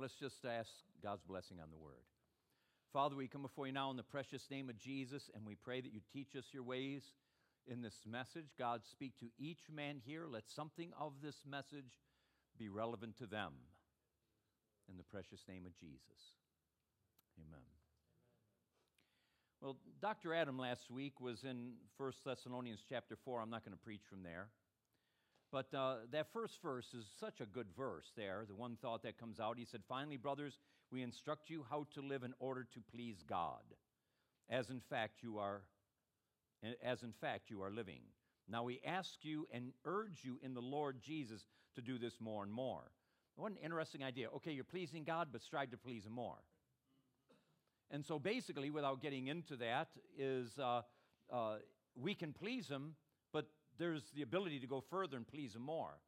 Let's just ask God's blessing on the word. Father, we come before you now in the precious name of Jesus, and we pray that you teach us your ways in this message. God, speak to each man here. Let something of this message be relevant to them. In the precious name of Jesus. Amen. Well, Dr. Adam last week was in 1 Thessalonians chapter 4. I'm not going to preach from there. But uh, that first verse is such a good verse there. The one thought that comes out, he said, Finally, brothers, we instruct you how to live in order to please God, as in fact you are, as in fact you are living. Now we ask you and urge you in the Lord Jesus to do this more and more. What an interesting idea. Okay, you're pleasing God, but strive to please Him more. And so basically, without getting into that, is uh, uh, we can please Him, there's the ability to go further and please Him more.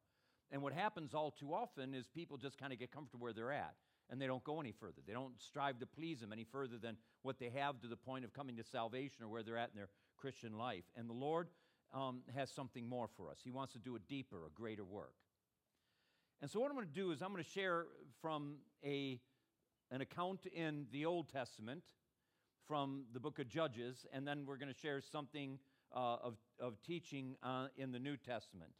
And what happens all too often is people just kind of get comfortable where they're at and they don't go any further. They don't strive to please Him any further than what they have to the point of coming to salvation or where they're at in their Christian life. And the Lord um, has something more for us. He wants to do a deeper, a greater work. And so, what I'm going to do is I'm going to share from a, an account in the Old Testament from the book of Judges, and then we're going to share something uh, of, of teaching uh, in the New Testament.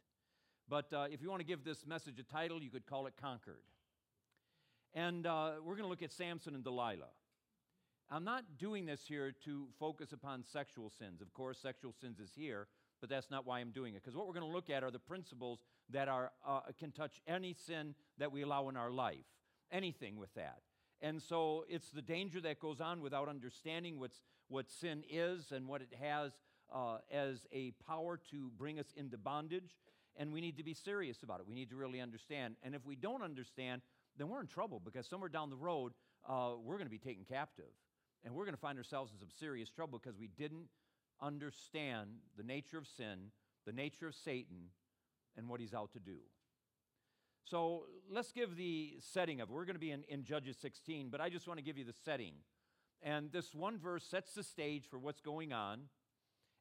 But uh, if you want to give this message a title, you could call it Conquered. And uh, we're going to look at Samson and Delilah. I'm not doing this here to focus upon sexual sins. Of course, sexual sins is here, but that's not why I'm doing it. Because what we're going to look at are the principles that are, uh, can touch any sin that we allow in our life, anything with that. And so it's the danger that goes on without understanding what's, what sin is and what it has uh, as a power to bring us into bondage. And we need to be serious about it. We need to really understand. And if we don't understand, then we're in trouble because somewhere down the road, uh, we're going to be taken captive. And we're going to find ourselves in some serious trouble because we didn't understand the nature of sin, the nature of Satan, and what he's out to do. So let's give the setting of. We're going to be in, in Judges 16, but I just want to give you the setting. And this one verse sets the stage for what's going on.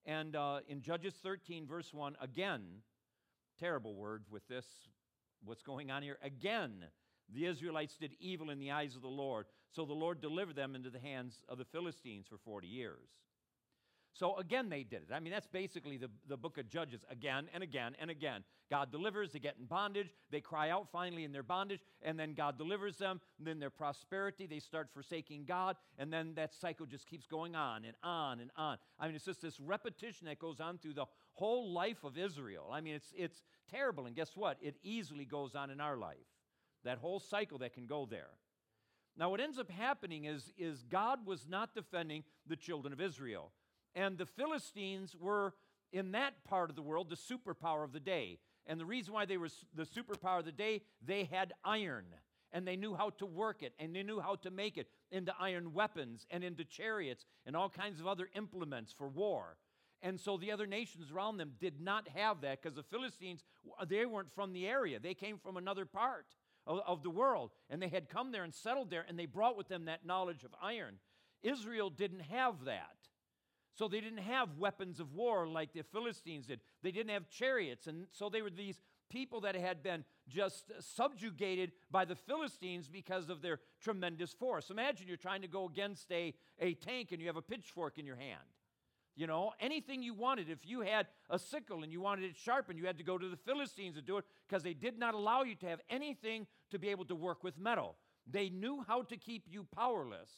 And uh, in Judges 13, verse 1, again, terrible word with this, what's going on here. Again, the Israelites did evil in the eyes of the Lord. So the Lord delivered them into the hands of the Philistines for 40 years. So again, they did it. I mean, that's basically the, the book of Judges again and again and again. God delivers, they get in bondage, they cry out finally in their bondage, and then God delivers them. Then their prosperity, they start forsaking God, and then that cycle just keeps going on and on and on. I mean, it's just this repetition that goes on through the whole life of Israel. I mean, it's, it's terrible, and guess what? It easily goes on in our life. That whole cycle that can go there. Now, what ends up happening is, is God was not defending the children of Israel. And the Philistines were, in that part of the world, the superpower of the day. And the reason why they were the superpower of the day, they had iron. And they knew how to work it, and they knew how to make it into iron weapons and into chariots and all kinds of other implements for war. And so the other nations around them did not have that because the Philistines, they weren't from the area. They came from another part of, of, the world. And they had come there and settled there, and they brought with them that knowledge of iron. Israel didn't have that. So they didn't have weapons of war like the Philistines did. They didn't have chariots. And so they were these people that had been just subjugated by the Philistines because of their tremendous force. Imagine you're trying to go against a, a tank and you have a pitchfork in your hand. You know, anything you wanted. If you had a sickle and you wanted it sharpened, you had to go to the Philistines to do it because they did not allow you to have anything to be able to work with metal. They knew how to keep you powerless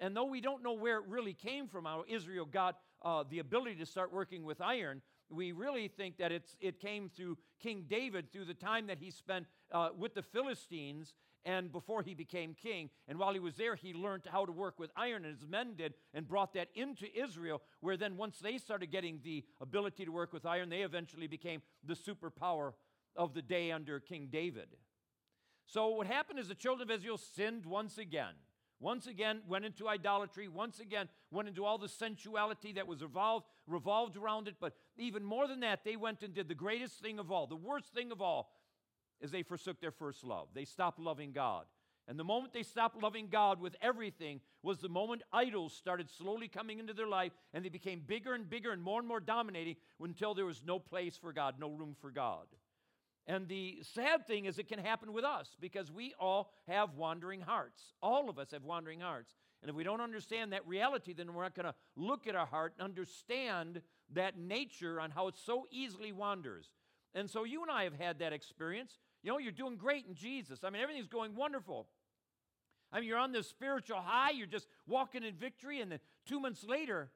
and though we don't know where it really came from, how Israel got uh, the ability to start working with iron, we really think that it's, it came through King David through the time that he spent uh, with the Philistines and before he became king. And while he was there, he learned how to work with iron, as men did, and brought that into Israel, where then once they started getting the ability to work with iron, they eventually became the superpower of the day under King David. So what happened is the children of Israel sinned once again. Once again, went into idolatry. Once again, went into all the sensuality that was revolved, revolved around it. But even more than that, they went and did the greatest thing of all. The worst thing of all is they forsook their first love. They stopped loving God. And the moment they stopped loving God with everything was the moment idols started slowly coming into their life and they became bigger and bigger and more and more dominating until there was no place for God, no room for God. And the sad thing is, it can happen with us because we all have wandering hearts. All of us have wandering hearts. And if we don't understand that reality, then we're not going to look at our heart and understand that nature on how it so easily wanders. And so you and I have had that experience. You know, you're doing great in Jesus. I mean, everything's going wonderful. I mean, you're on this spiritual high, you're just walking in victory, and then two months later,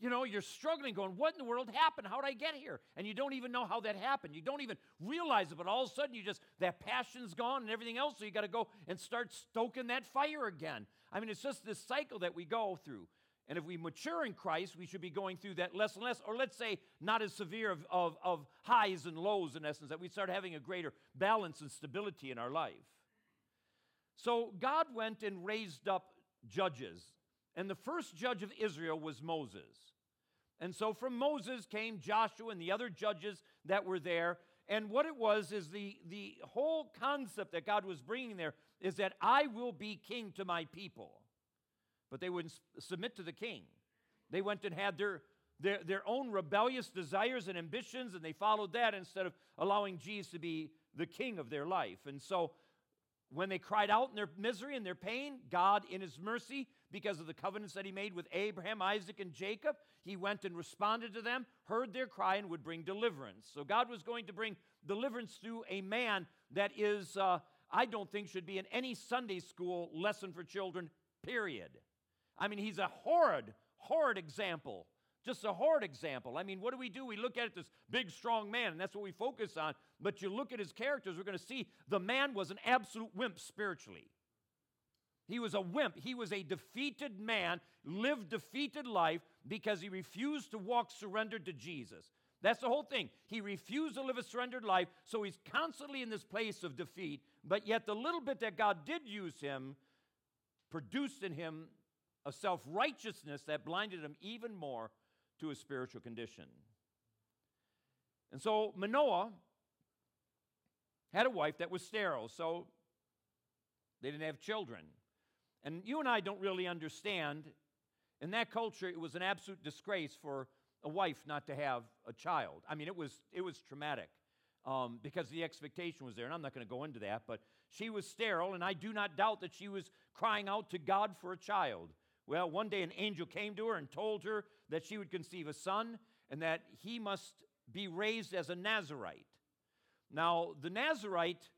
you know, you're struggling, going, What in the world happened? How did I get here? And you don't even know how that happened. You don't even realize it, but all of a sudden, you just, that passion's gone and everything else, so you got to go and start stoking that fire again. I mean, it's just this cycle that we go through. And if we mature in Christ, we should be going through that less and less, or let's say not as severe of, of, of highs and lows in essence, that we start having a greater balance and stability in our life. So God went and raised up judges. And the first judge of Israel was Moses. And so from Moses came Joshua and the other judges that were there. And what it was is the, the whole concept that God was bringing there is that I will be king to my people. But they wouldn't submit to the king. They went and had their, their, their own rebellious desires and ambitions, and they followed that instead of allowing Jesus to be the king of their life. And so when they cried out in their misery and their pain, God, in His mercy, because of the covenants that He made with Abraham, Isaac, and Jacob, He went and responded to them, heard their cry, and would bring deliverance. So God was going to bring deliverance through a man that is, uh, I don't think, should be in any Sunday school lesson for children, period. I mean, he's a horrid, horrid example just a horrid example. I mean, what do we do? We look at this big, strong man, and that's what we focus on. But you look at his characters, we're going to see the man was an absolute wimp spiritually. He was a wimp. He was a defeated man, lived defeated life because he refused to walk surrendered to Jesus. That's the whole thing. He refused to live a surrendered life, so he's constantly in this place of defeat. But yet, the little bit that God did use him produced in him a self righteousness that blinded him even more to his spiritual condition. And so Manoah had a wife that was sterile, so they didn't have children. And you and I don't really understand. In that culture, it was an absolute disgrace for a wife not to have a child. I mean, it was, it was traumatic um, because the expectation was there. And I'm not going to go into that, but she was sterile, and I do not doubt that she was crying out to God for a child. Well, one day an angel came to her and told her that she would conceive a son and that he must be raised as a Nazarite. Now, the Nazarite,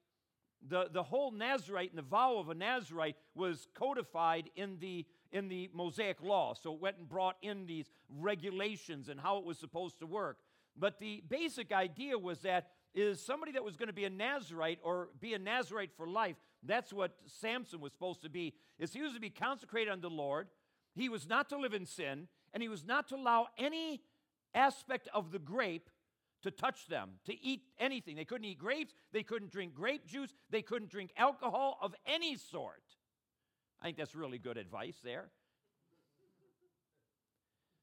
the, the whole Nazarite and the vow of a Nazarite was codified in the, in the Mosaic law. So it went and brought in these regulations and how it was supposed to work. But the basic idea was that is somebody that was going to be a Nazarite or be a Nazarite for life. That's what Samson was supposed to be. Is he was to be consecrated unto the Lord. He was not to live in sin, and he was not to allow any aspect of the grape to touch them, to eat anything. They couldn't eat grapes, they couldn't drink grape juice, they couldn't drink alcohol of any sort. I think that's really good advice there.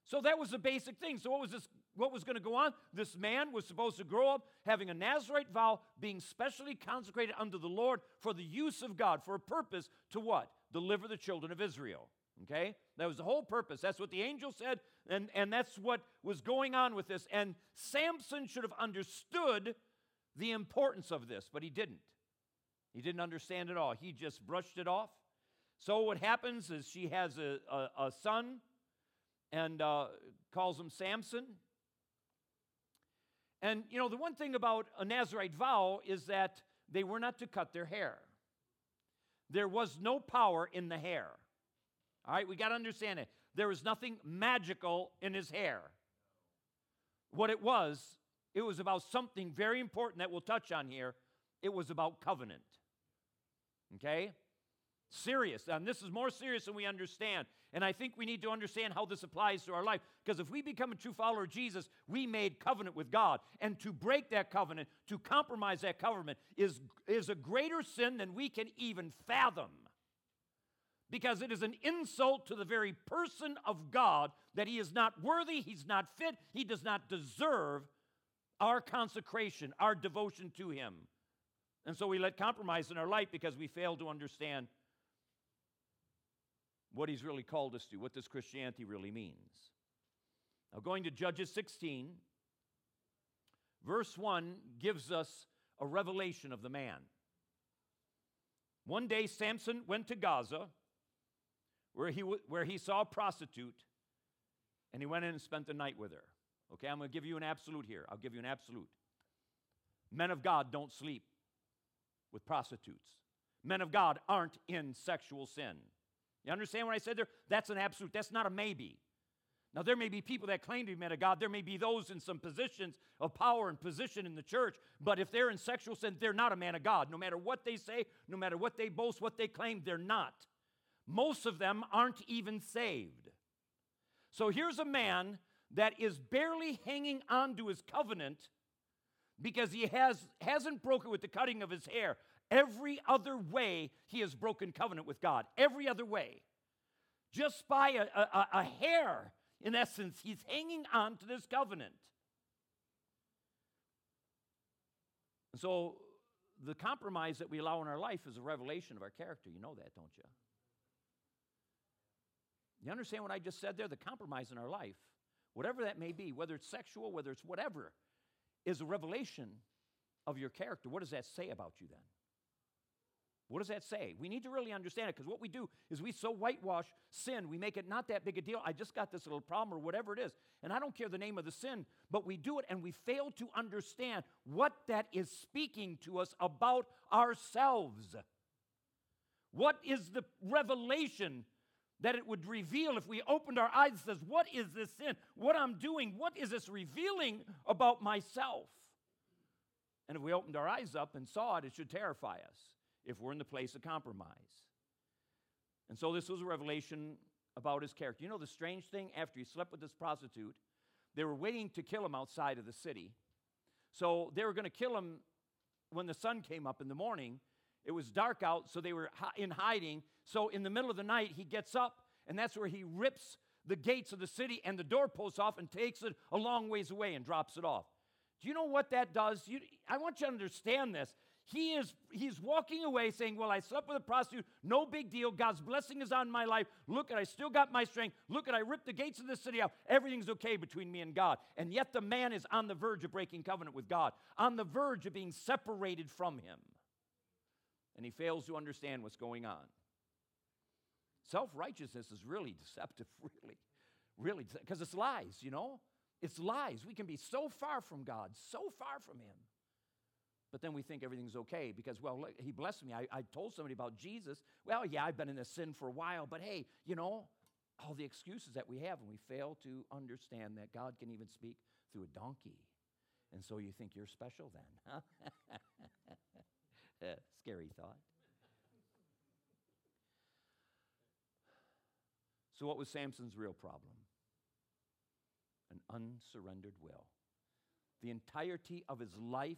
So that was the basic thing. So what was this what was going to go on? This man was supposed to grow up having a Nazarite vow, being specially consecrated unto the Lord for the use of God, for a purpose to what? Deliver the children of Israel. Okay? That was the whole purpose. That's what the angel said, and, and that's what was going on with this. And Samson should have understood the importance of this, but he didn't. He didn't understand it all. He just brushed it off. So what happens is she has a, a, a son and uh, calls him Samson. And you know, the one thing about a Nazarite vow is that they were not to cut their hair. There was no power in the hair. All right, we got to understand it. There was nothing magical in his hair. What it was, it was about something very important that we'll touch on here. It was about covenant. Okay? Serious. And this is more serious than we understand. And I think we need to understand how this applies to our life. Because if we become a true follower of Jesus, we made covenant with God. And to break that covenant, to compromise that covenant, is, is a greater sin than we can even fathom because it is an insult to the very person of God that he is not worthy, he's not fit, he does not deserve our consecration, our devotion to him. And so we let compromise in our life because we fail to understand what he's really called us to, what this Christianity really means. Now, going to Judges 16, verse 1 gives us a revelation of the man. One day, Samson went to Gaza, where he, where he saw a prostitute, and he went in and spent the night with her. Okay, I'm going to give you an absolute here. I'll give you an absolute. Men of God don't sleep with prostitutes. Men of God aren't in sexual sin. You understand what I said there? That's an absolute, that's not a maybe. Now, there may be people that claim to be men of God. There may be those in some positions of power and position in the church, but if they're in sexual sin, they're not a man of God. No matter what they say, no matter what they boast, what they claim, they're not. Most of them aren't even saved. So here's a man that is barely hanging on to his covenant because he has, hasn't broken with the cutting of his hair. Every other way, he has broken covenant with God. Every other way. Just by a, a, a hair, in essence, he's hanging on to this covenant. And so the compromise that we allow in our life is a revelation of our character. You know that, don't you? You understand what I just said there? The compromise in our life, whatever that may be, whether it's sexual, whether it's whatever, is a revelation of your character. What does that say about you then? What does that say? We need to really understand it because what we do is we so whitewash sin, we make it not that big a deal. I just got this little problem or whatever it is. And I don't care the name of the sin, but we do it and we fail to understand what that is speaking to us about ourselves. What is the revelation that it would reveal if we opened our eyes says, What is this sin? What I'm doing? What is this revealing about myself? And if we opened our eyes up and saw it, it should terrify us if we're in the place of compromise. And so this was a revelation about his character. You know the strange thing? After he slept with this prostitute, they were waiting to kill him outside of the city. So they were going to kill him when the sun came up in the morning. It was dark out, so they were in hiding. So in the middle of the night, he gets up, and that's where he rips the gates of the city and the doorposts off and takes it a long ways away and drops it off. Do you know what that does? You, I want you to understand this. He is he's walking away saying, Well, I slept with a prostitute, no big deal. God's blessing is on my life. Look at I still got my strength. Look at I ripped the gates of the city out. Everything's okay between me and God. And yet the man is on the verge of breaking covenant with God, on the verge of being separated from him. And he fails to understand what's going on. Self righteousness is really deceptive, really, really, because it's lies, you know? It's lies. We can be so far from God, so far from Him. But then we think everything's okay because, well, he blessed me. I, I told somebody about Jesus. Well, yeah, I've been in this sin for a while, but hey, you know, all the excuses that we have, and we fail to understand that God can even speak through a donkey. And so you think you're special then, huh? Scary thought. So, what was Samson's real problem? An unsurrendered will. The entirety of his life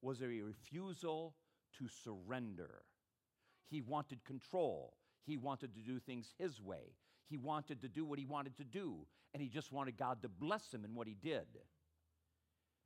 was a refusal to surrender. He wanted control. He wanted to do things his way. He wanted to do what he wanted to do, and he just wanted God to bless him in what he did.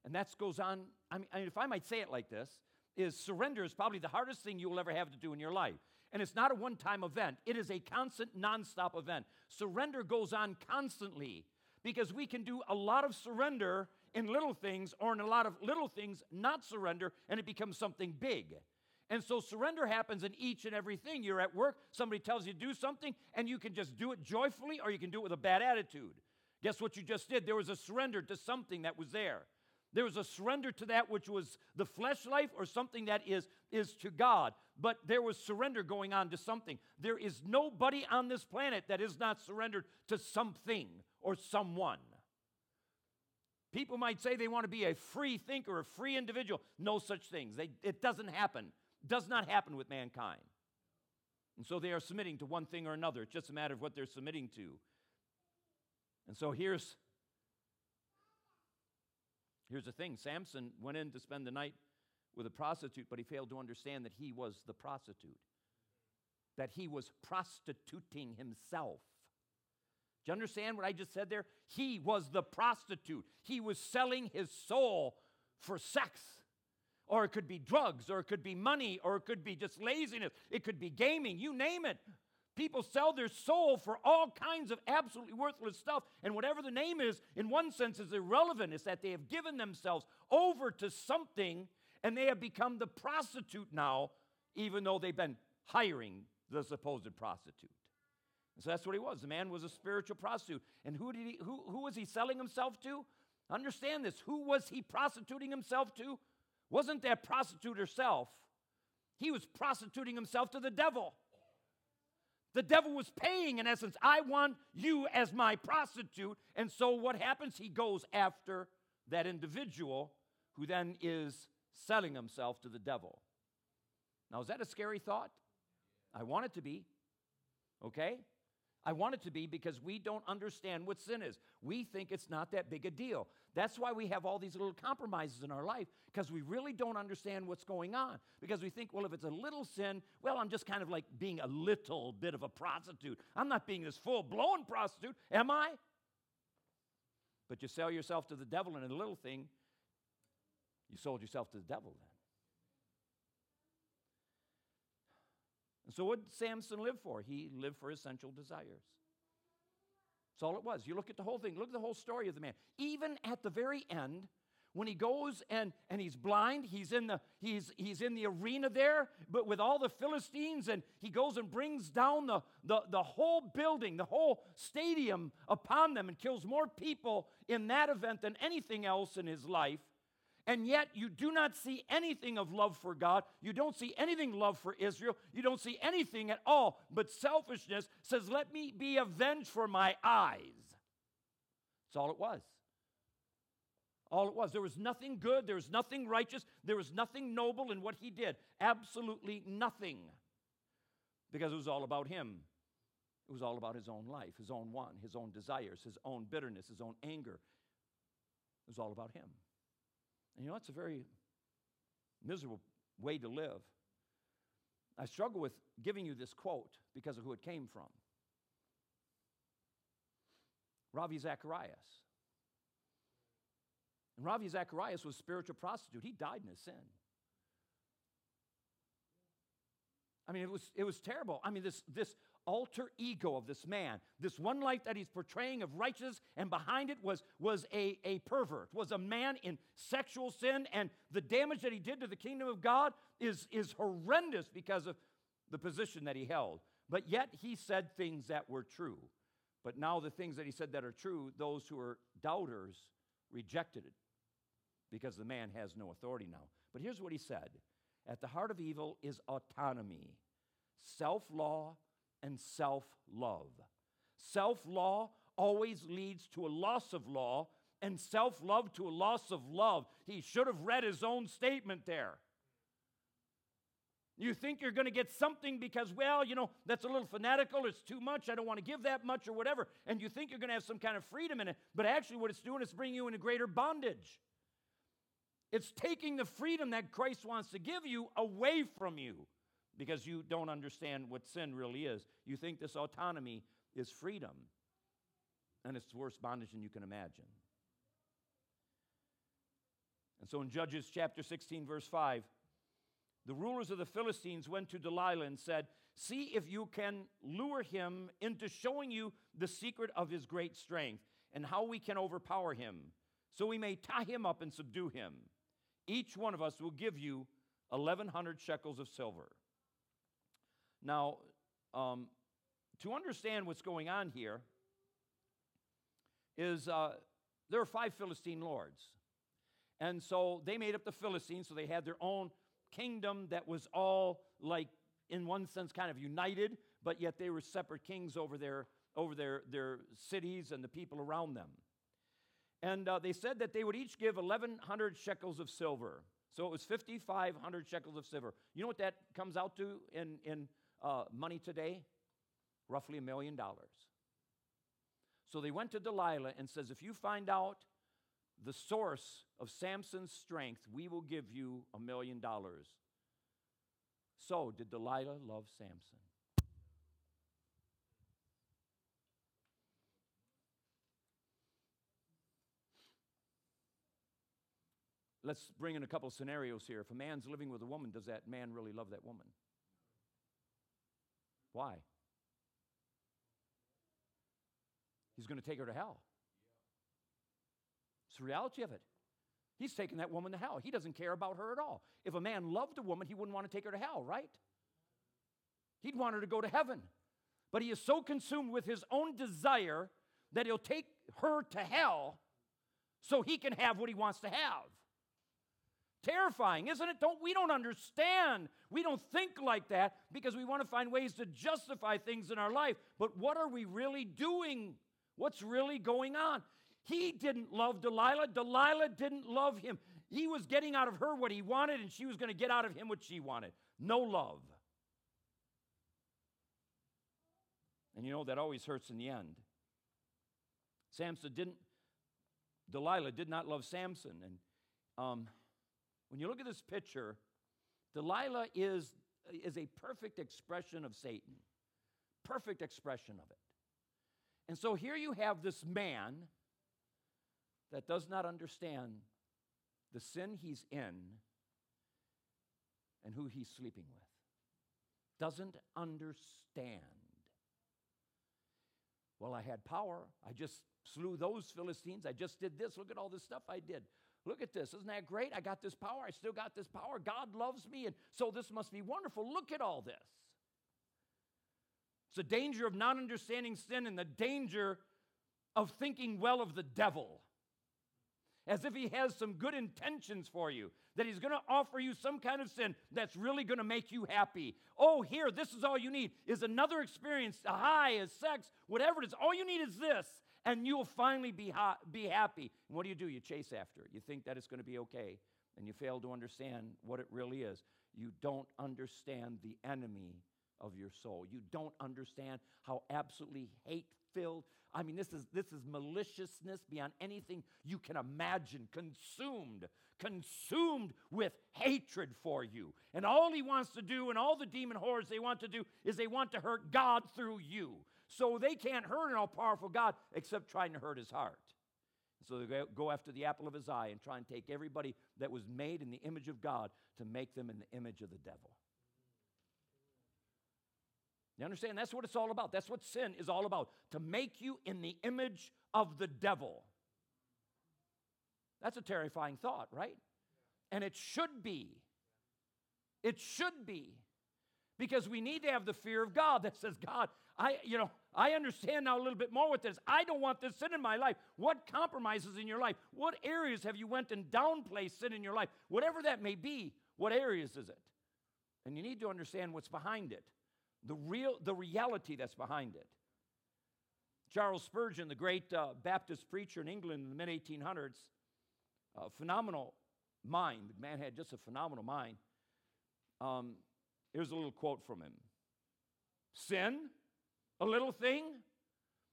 And that goes on, I mean, if I might say it like this, is surrender is probably the hardest thing you will ever have to do in your life. And it's not a one time event, it is a constant, non-stop event. Surrender goes on constantly because we can do a lot of surrender in little things or in a lot of little things not surrender and it becomes something big. And so surrender happens in each and everything. You're at work, somebody tells you to do something, and you can just do it joyfully or you can do it with a bad attitude. Guess what you just did? There was a surrender to something that was there. There was a surrender to that which was the flesh life or something that is, is to God. But there was surrender going on to something. There is nobody on this planet that is not surrendered to something or someone. People might say they want to be a free thinker, a free individual. No such things. They, it doesn't happen. Does not happen with mankind. And so they are submitting to one thing or another. It's just a matter of what they're submitting to. And so here's here's the thing. Samson went in to spend the night with a prostitute, but he failed to understand that he was the prostitute. That he was prostituting himself. Do you understand what I just said there? He was the prostitute. He was selling his soul for sex. Or it could be drugs, or it could be money, or it could be just laziness. It could be gaming, you name it. People sell their soul for all kinds of absolutely worthless stuff. And whatever the name is, in one sense, is irrelevant. It's that they have given themselves over to something and they have become the prostitute now, even though they've been hiring the supposed prostitute. And so that's what he was. The man was a spiritual prostitute. And who, did he, who, who was he selling himself to? Understand this. Who was he prostituting himself to? Wasn't that prostitute herself. He was prostituting himself to the devil. The devil was paying, in essence, I want you as my prostitute. And so what happens? He goes after that individual who then is selling himself to the devil. Now, is that a scary thought? I want it to be. Okay? I want it to be because we don't understand what sin is. We think it's not that big a deal. That's why we have all these little compromises in our life because we really don't understand what's going on. Because we think, well, if it's a little sin, well, I'm just kind of like being a little bit of a prostitute. I'm not being this full blown prostitute, am I? But you sell yourself to the devil in a little thing, you sold yourself to the devil then. And so, what did Samson live for? He lived for his sensual desires. That's all it was. You look at the whole thing, look at the whole story of the man. Even at the very end, when he goes and, and he's blind, he's in, the, he's, he's in the arena there, but with all the Philistines, and he goes and brings down the, the, the whole building, the whole stadium upon them, and kills more people in that event than anything else in his life and yet you do not see anything of love for God. You don't see anything love for Israel. You don't see anything at all. But selfishness says, Let me be avenged for my eyes. That's all it was. All it was. There was nothing good. There was nothing righteous. There was nothing noble in what he did. Absolutely nothing. Because it was all about him. It was all about his own life, his own want, his own desires, his own bitterness, his own anger. It was all about him. And you know, it's a very miserable way to live. I struggle with giving you this quote because of who it came from Ravi Zacharias. And Ravi Zacharias was a spiritual prostitute. He died in his sin. I mean, it was, it was terrible. I mean, this, this alter ego of this man, this one life that he's portraying of righteousness, and behind it was, was a, a pervert, was a man in sexual sin, and the damage that he did to the kingdom of God is, is horrendous because of the position that he held. But yet he said things that were true. But now the things that he said that are true, those who are doubters rejected it because the man has no authority now. But here's what he said At the heart of evil is autonomy, self law, and self love. Self law always leads to a loss of law, and self love to a loss of love. He should have read his own statement there. You think you're going to get something because, well, you know, that's a little fanatical, it's too much, I don't want to give that much or whatever. And you think you're going to have some kind of freedom in it. But actually, what it's doing is bringing you into greater bondage. It's taking the freedom that Christ wants to give you away from you because you don't understand what sin really is. You think this autonomy is freedom, and it's worse bondage than you can imagine. And so in Judges chapter 16, verse 5, the rulers of the Philistines went to Delilah and said, See if you can lure him into showing you the secret of his great strength and how we can overpower him, so we may tie him up and subdue him. Each one of us will give you 1,100 shekels of silver. Now, um, to understand what's going on here, is uh, there are five Philistine lords. And so they made up the Philistines, so they had their own kingdom that was all like, in one sense, kind of united, but yet they were separate kings over their, over their, their cities and the people around them. And uh, they said that they would each give 1,100 shekels of silver. So it was 5,500 shekels of silver. You know what that comes out to in, in uh, money today? Roughly a million dollars. So they went to Delilah and says, if you find out the source of Samson's strength, we will give you a million dollars. So did Delilah love Samson? Let's bring in a couple scenarios here. If a man's living with a woman, does that man really love that woman? Why? He's going to take her to hell. It's the reality of it. He's taking that woman to hell. He doesn't care about her at all. If a man loved a woman, he wouldn't want to take her to hell, right? He'd want her to go to heaven. But he is so consumed with his own desire that he'll take her to hell so he can have what he wants to have. Terrifying, isn't it? Don't we don't understand. We don't think like that because we want to find ways to justify things in our life. But what are we really doing? What's really going on? He didn't love Delilah. Delilah didn't love him. He was getting out of her what he wanted, and she was going to get out of him what she wanted. No love. And you know, that always hurts in the end. Samson didn't, Delilah did not love Samson. And um, when you look at this picture, Delilah is, is a perfect expression of Satan, perfect expression of it. And so here you have this man that does not understand the sin he's in and who he's sleeping with. Doesn't understand. Well, I had power. I just slew those Philistines. I just did this. Look at all this stuff I did. Look at this. Isn't that great? I got this power. I still got this power. God loves me, and so this must be wonderful. Look at all this. It's the danger of not understanding sin and the danger of thinking well of the devil as if he has some good intentions for you, that he's going to offer you some kind of sin that's really going to make you happy. Oh, here, this is all you need is another experience, a high, a sex, whatever it is. All you need is this, and you'll finally be, ha- be happy. And what do you do? You chase after it. You think that it's going to be okay, and you fail to understand what it really is. You don't understand the enemy of your soul. You don't understand how absolutely hate filled. I mean, this is, this is maliciousness beyond anything you can imagine, consumed, consumed with hatred for you. And all he wants to do, and all the demon hordes they want to do, is they want to hurt God through you. So they can't hurt an all powerful God except trying to hurt his heart. So they go after the apple of his eye and try and take everybody that was made in the image of God to make them in the image of the devil. You understand? That's what it's all about. That's what sin is all about to make you in the image of the devil. That's a terrifying thought, right? And it should be. It should be. Because we need to have the fear of God that says, God, I, you know, I understand now a little bit more with this. I don't want this sin in my life. What compromises in your life? What areas have you went and downplayed sin in your life? Whatever that may be, what areas is it? And you need to understand what's behind it the, real, the reality that's behind it. Charles Spurgeon, the great uh, Baptist preacher in England in the mid 1800s, a phenomenal mind. The man had just a phenomenal mind. Um, here's a little quote from him Sin, a little thing,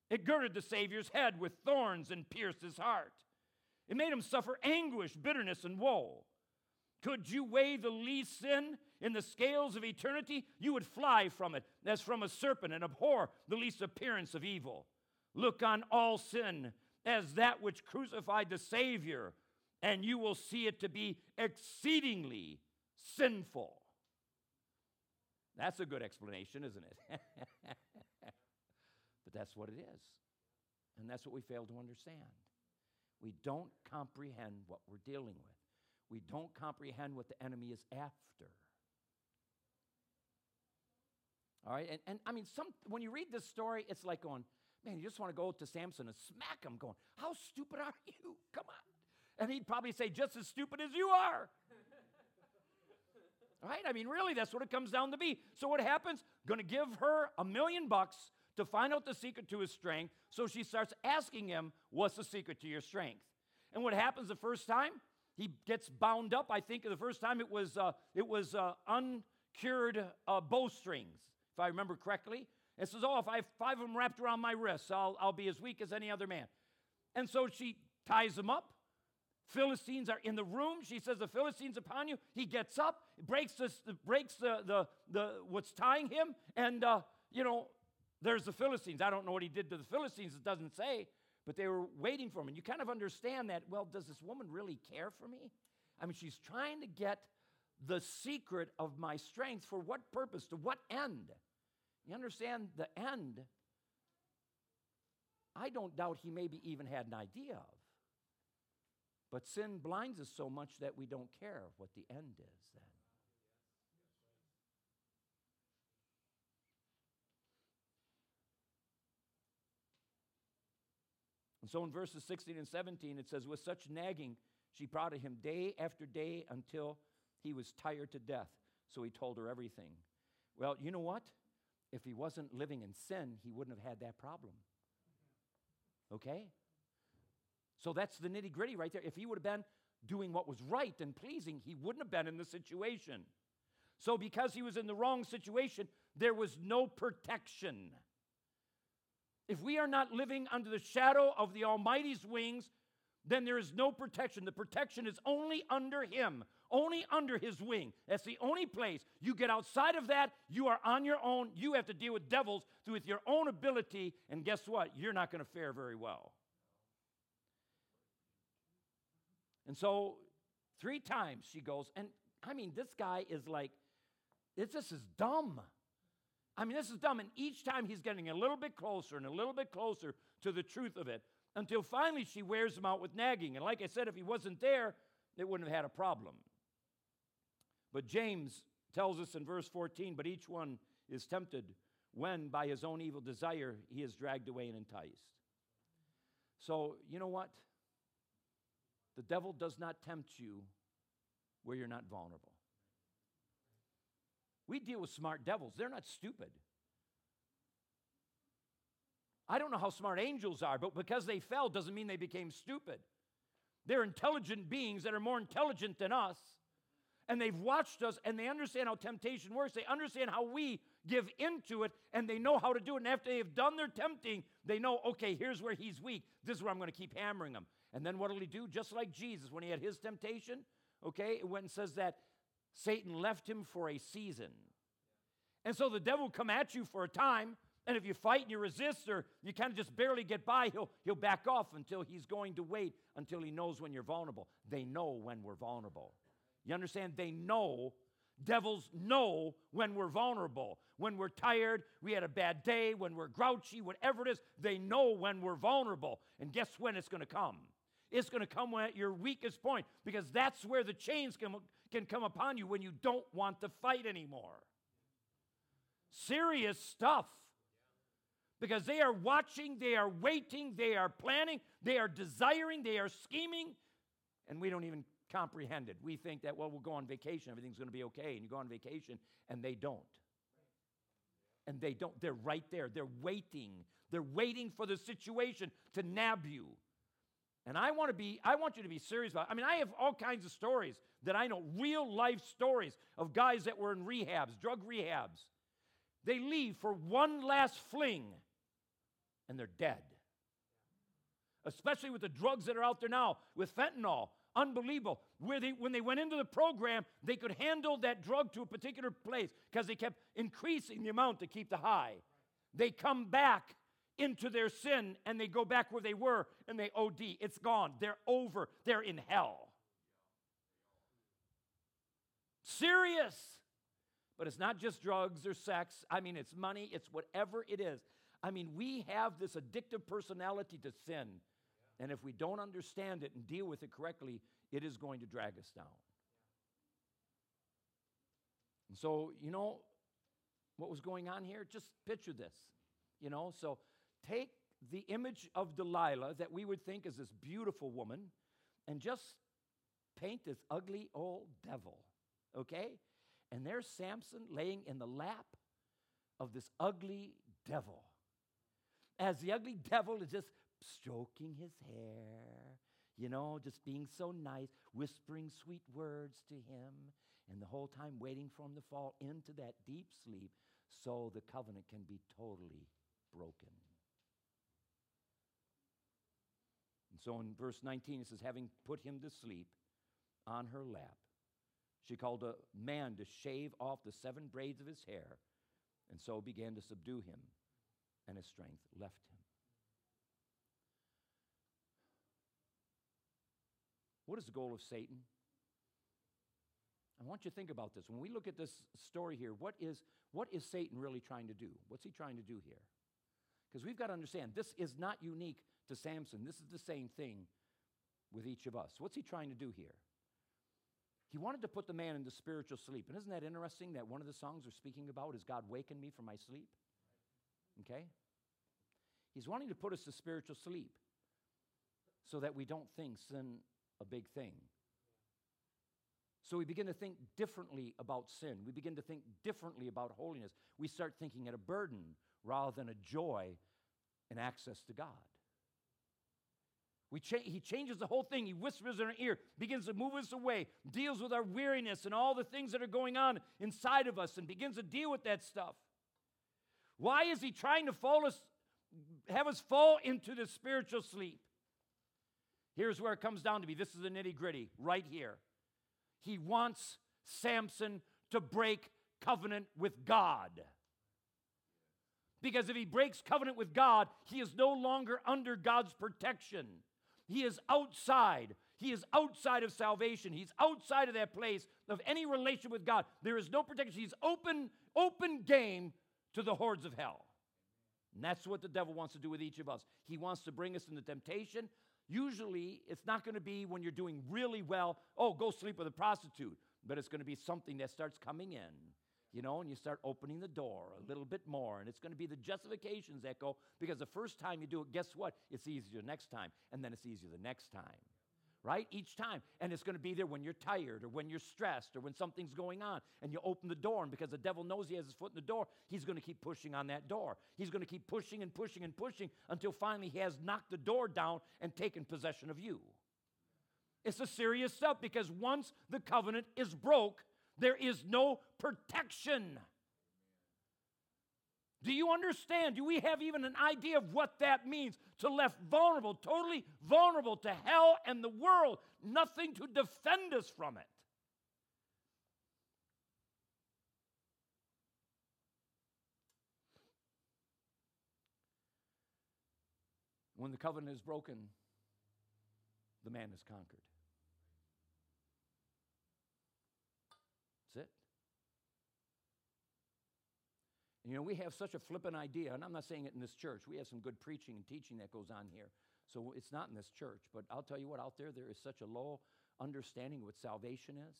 it girded the Savior's head with thorns and pierced his heart. It made him suffer anguish, bitterness, and woe. Could you weigh the least sin in the scales of eternity, you would fly from it as from a serpent and abhor the least appearance of evil. Look on all sin as that which crucified the Savior, and you will see it to be exceedingly sinful. That's a good explanation, isn't it? but that's what it is. And that's what we fail to understand. We don't comprehend what we're dealing with. We don't comprehend what the enemy is after. All right, and, and I mean, some when you read this story, it's like going, man, you just want to go to Samson and smack him, going, how stupid are you? Come on. And he'd probably say, just as stupid as you are. Right? I mean, really, that's what it comes down to be. So what happens? To give her a million bucks to find out the secret to his strength. So she starts asking him, what's the secret to your strength? And what happens the first time? He gets bound up. I think the first time it was, uh, it was uh, uncured uh, bowstrings if I remember correctly. And says, Oh, if I have five of them wrapped around my wrists, I'll, I'll be as weak as any other man. And so she ties them up. Philistines are in the room. She says, The Philistines upon you. He gets up, breaks, this, breaks the, the, the, what's tying him, and, uh, you know, there's the Philistines. I don't know what he did to the Philistines, it doesn't say, but they were waiting for him. And you kind of understand that, well, does this woman really care for me? I mean, she's trying to get the secret of my strength for what purpose? To what end? You understand the end? I don't doubt he maybe even had an idea of. But sin blinds us so much that we don't care what the end is then. And so in verses 16 and 17, it says, With such nagging, she prodded him day after day until he was tired to death. So he told her everything. Well, you know what? If he wasn't living in sin, he wouldn't have had that problem. Okay? So that's the nitty gritty right there. If he would have been doing what was right and pleasing, he wouldn't have been in the situation. So, because he was in the wrong situation, there was no protection. If we are not living under the shadow of the Almighty's wings, then there is no protection. The protection is only under Him, only under His wing. That's the only place. You get outside of that, you are on your own. You have to deal with devils through with your own ability, and guess what? You're not going to fare very well. And so, three times she goes, and I mean, this guy is like, this, is dumb. I mean, this is dumb. And each time he's getting a little bit closer and a little bit closer to the truth of it until finally she wears him out with nagging. And like I said, if he wasn't there, they wouldn't have had a problem. But James tells us in verse 14, but each one is tempted when by his own evil desire he is dragged away and enticed. So, you know what? The devil does not tempt you where you're not vulnerable. We deal with smart devils, they're not stupid. I don't know how smart angels are, but because they fell doesn't mean they became stupid. They're intelligent beings that are more intelligent than us. And they've watched us and they understand how temptation works. They understand how we give into it and they know how to do it. And after they've done their tempting, they know, okay, here's where he's weak. This is where I'm going to keep hammering him. And then what will he do? Just like Jesus, when he had his temptation, okay, it went and says that Satan left him for a season. And so the devil come at you for a time, and if you fight and you resist or you kind of just barely get by, he'll, he'll back off until he's going to wait until he knows when you're vulnerable. They know when we're vulnerable. You understand? They know, devils know when we're vulnerable. When we're tired, we had a bad day, when we're grouchy, whatever it is, they know when we're vulnerable. And guess when it's going to come? It's going to come at your weakest point because that's where the chains can, can come upon you when you don't want to fight anymore. Serious stuff. Because they are watching, they are waiting, they are planning, they are desiring, they are scheming, and we don't even comprehend it. We think that, well, we'll go on vacation, everything's going to be okay, and you go on vacation, and they don't. And they don't. They're right there. They're waiting. They're waiting for the situation to nab you. And I want to be, I want you to be serious about it. I mean, I have all kinds of stories that I know, real life stories of guys that were in rehabs, drug rehabs. They leave for one last fling and they're dead. Especially with the drugs that are out there now, with fentanyl. Unbelievable. Where they, when they went into the program, they could handle that drug to a particular place because they kept increasing the amount to keep the high. They come back into their sin and they go back where they were and they OD. It's gone. They're over. They're in hell. Serious. But it's not just drugs or sex. I mean, it's money, it's whatever it is. I mean, we have this addictive personality to sin. And if we don't understand it and deal with it correctly, it is going to drag us down. And so, you know, what was going on here? Just picture this. You know, so take the image of Delilah that we would think is this beautiful woman and just paint this ugly old devil, okay? And there's Samson laying in the lap of this ugly devil. As the ugly devil is just stroking his hair, you know, just being so nice, whispering sweet words to him, and the whole time waiting for him to fall into that deep sleep so the covenant can be totally broken. And so in verse 19, it says, having put him to sleep on her lap, she called a man to shave off the seven braids of his hair, and so began to subdue him, and his strength left him. What is the goal of Satan? I want you to think about this. When we look at this story here, what is, what is Satan really trying to do? What's he trying to do here? Because we've got to understand this is not unique to Samson. This is the same thing with each of us. What's he trying to do here? He wanted to put the man into spiritual sleep. And isn't that interesting that one of the songs we're speaking about is God waken me from my sleep? Okay? He's wanting to put us to spiritual sleep so that we don't think sin a big thing. So we begin to think differently about sin. We begin to think differently about holiness. We start thinking at a burden rather than a joy and access to God. Cha- he changes the whole thing. He whispers in our ear, begins to move us away, deals with our weariness and all the things that are going on inside of us, and begins to deal with that stuff. Why is he trying to fall us, have us fall into the spiritual sleep? Here's where it comes down to me. This is the nitty gritty right here. He wants Samson to break covenant with God. Because if he breaks covenant with God, he is no longer under God's protection. He is outside. He is outside of salvation. He's outside of that place of any relation with God. There is no protection. He's open, open game to the hordes of hell. And that's what the devil wants to do with each of us. He wants to bring us into temptation. Usually, it's not going to be when you're doing really well, oh, go sleep with a prostitute, but it's going to be something that starts coming in, you know, and you start opening the door a little bit more. And it's going to be the justifications that go, because the first time you do it, guess what? It's easier the next time, and then it's easier the next time right? Each time. And it's going to be there when you're tired or when you're stressed or when something's going on and you open the door. And because the devil knows he has his foot in the door, he's going to keep pushing on that door. He's going to keep pushing and pushing and pushing until finally he has knocked the door down and taken possession of you. It's a serious stuff because once the covenant is broke, there is no protection. Do you understand? Do we have even an idea of what that means? To left vulnerable, totally vulnerable to hell and the world, nothing to defend us from it. When the covenant is broken, the man is conquered. You know, we have such a flippant idea, and I'm not saying it in this church. We have some good preaching and teaching that goes on here. So it's not in this church. But I'll tell you what, out there, there is such a low understanding of what salvation is,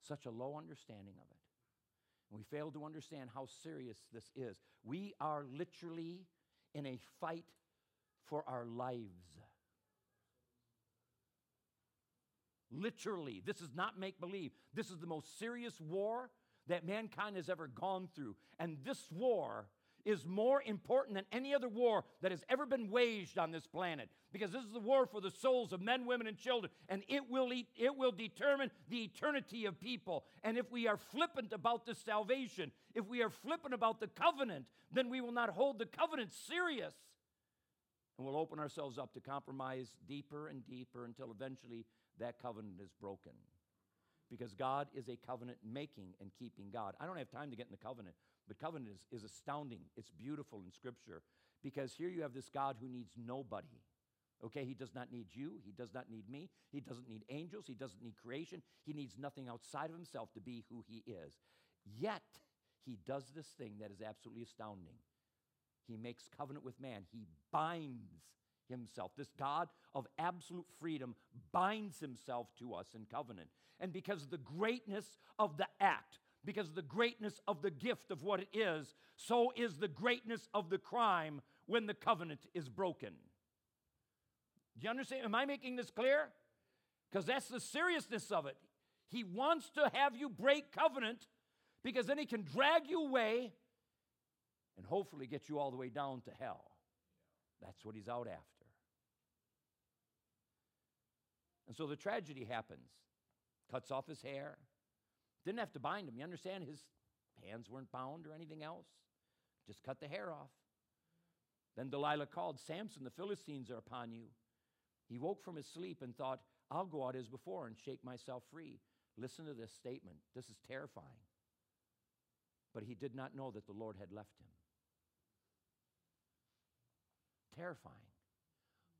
such a low understanding of it. And we fail to understand how serious this is. We are literally in a fight for our lives. Literally, this is not make believe. This is the most serious war that mankind has ever gone through. And this war is more important than any other war that has ever been waged on this planet because this is the war for the souls of men, women, and children, and it will, eat, it will determine the eternity of people. And if we are flippant about the salvation, if we are flippant about the covenant, then we will not hold the covenant serious. And we'll open ourselves up to compromise deeper and deeper until eventually that covenant is broken because God is a covenant making and keeping God. I don't have time to get in the covenant, but covenant is, is astounding. It's beautiful in Scripture because here you have this God who needs nobody. Okay, he does not need you. He does not need me. He doesn't need angels. He doesn't need creation. He needs nothing outside of himself to be who he is. Yet, he does this thing that is absolutely astounding. He makes covenant with man, he binds himself. This God of absolute freedom binds himself to us in covenant. And because of the greatness of the act, because of the greatness of the gift of what it is, so is the greatness of the crime when the covenant is broken. Do you understand? Am I making this clear? Because that's the seriousness of it. He wants to have you break covenant because then he can drag you away and hopefully get you all the way down to hell. That's what he's out after. And so the tragedy happens. Cuts off his hair. Didn't have to bind him. You understand? His hands weren't bound or anything else. Just cut the hair off. Then Delilah called, Samson, the Philistines are upon you. He woke from his sleep and thought, I'll go out as before and shake myself free. Listen to this statement. This is terrifying. But he did not know that the Lord had left him. Terrifying.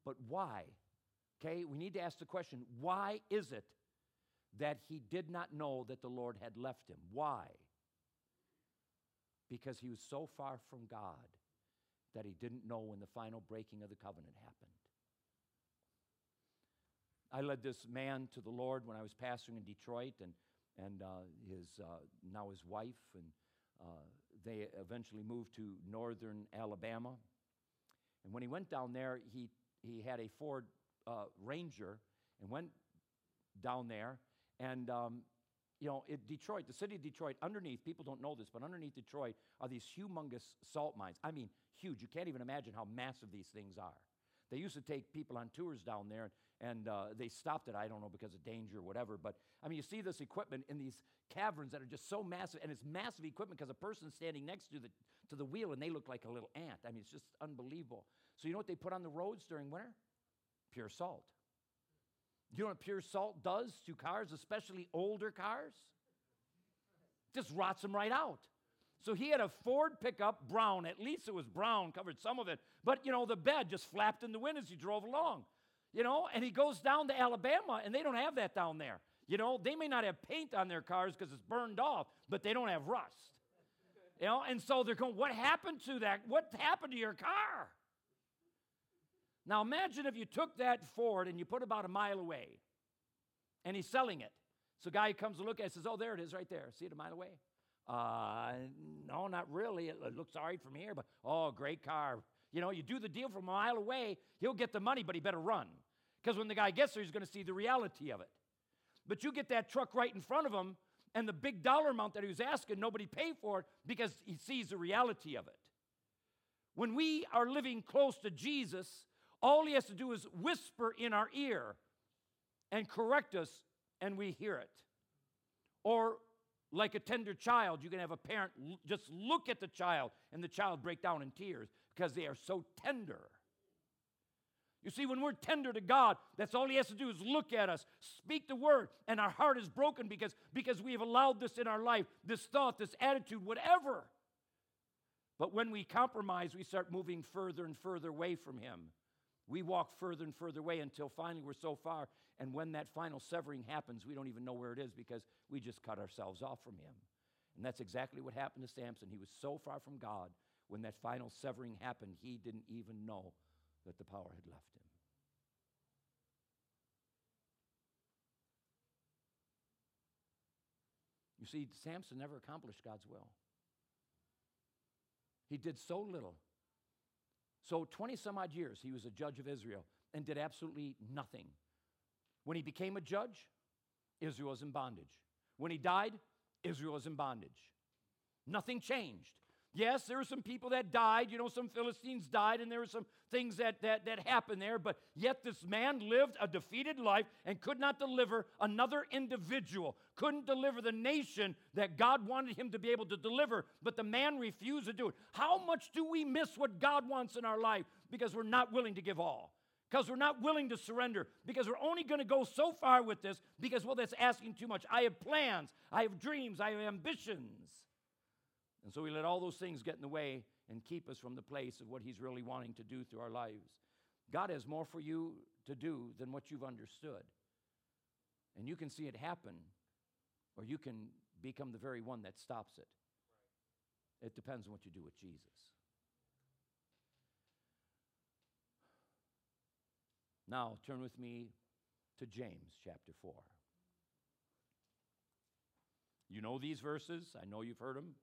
But why? Okay, we need to ask the question why is it that he did not know that the Lord had left him? Why? Because he was so far from God that he didn't know when the final breaking of the covenant happened. I led this man to the Lord when I was pastoring in Detroit, and, and uh, his, uh, now his wife, and uh, they eventually moved to northern Alabama. And when he went down there, he, he had a Ford uh, Ranger and went down there. And, um, you know, it, Detroit, the city of Detroit, underneath, people don't know this, but underneath Detroit are these humongous salt mines. I mean, huge. You can't even imagine how massive these things are. They used to take people on tours down there, and uh, they stopped it, I don't know, because of danger or whatever. But I mean, you see this equipment in these caverns that are just so massive, and it's massive equipment because a person's standing next to the, to the wheel and they look like a little ant. I mean, it's just unbelievable. So, you know what they put on the roads during winter? Pure salt. You know what pure salt does to cars, especially older cars? Just rots them right out. So he had a Ford pickup, brown. At least it was brown, covered some of it. But, you know, the bed just flapped in the wind as he drove along. You know, and he goes down to Alabama, and they don't have that down there. You know, they may not have paint on their cars because it's burned off, but they don't have rust. You know, and so they're going, What happened to that? What happened to your car? Now imagine if you took that Ford and you put about a mile away, and he's selling it. So a guy comes to look at it says, Oh, there it is right there. See it a mile away? Uh, no, not really. It looks all right from here, but oh, great car. You know, you do the deal from a mile away, he'll get the money, but he better run. Because when the guy gets there, he's going to see the reality of it. But you get that truck right in front of him, and the big dollar amount that he was asking, nobody paid for it because he sees the reality of it. When we are living close to Jesus, all he has to do is whisper in our ear and correct us, and we hear it. Or like a tender child, you can have a parent just look at the child and the child break down in tears because they are so tender. You see, when we're tender to God, that's all He has to do is look at us, speak the word, and our heart is broken because, because we have allowed this in our life, this thought, this attitude, whatever. But when we compromise, we start moving further and further away from Him. We walk further and further away until finally we're so far. And when that final severing happens, we don't even know where it is because we just cut ourselves off from Him. And that's exactly what happened to Samson. He was so far from God. When that final severing happened, he didn't even know that the power had left him. You see, Samson never accomplished God's will. He did so little so, 20 some odd years, he was a judge of Israel and did absolutely nothing. When he became a judge, Israel was in bondage. When he died, Israel was in bondage. Nothing changed. Yes, there were some people that died. You know, some Philistines died, and there were some things that, that, that happened there. But yet, this man lived a defeated life and could not deliver another individual, couldn't deliver the nation that God wanted him to be able to deliver. But the man refused to do it. How much do we miss what God wants in our life because we're not willing to give all? Because we're not willing to surrender, because we're only going to go so far with this, because, well, that's asking too much. I have plans, I have dreams, I have ambitions. And so we let all those things get in the way and keep us from the place of what He's really wanting to do through our lives. God has more for you to do than what you've understood. And you can see it happen, or you can become the very one that stops it. It depends on what you do with Jesus. Now, turn with me to James chapter 4. You know these verses, I know you've heard them.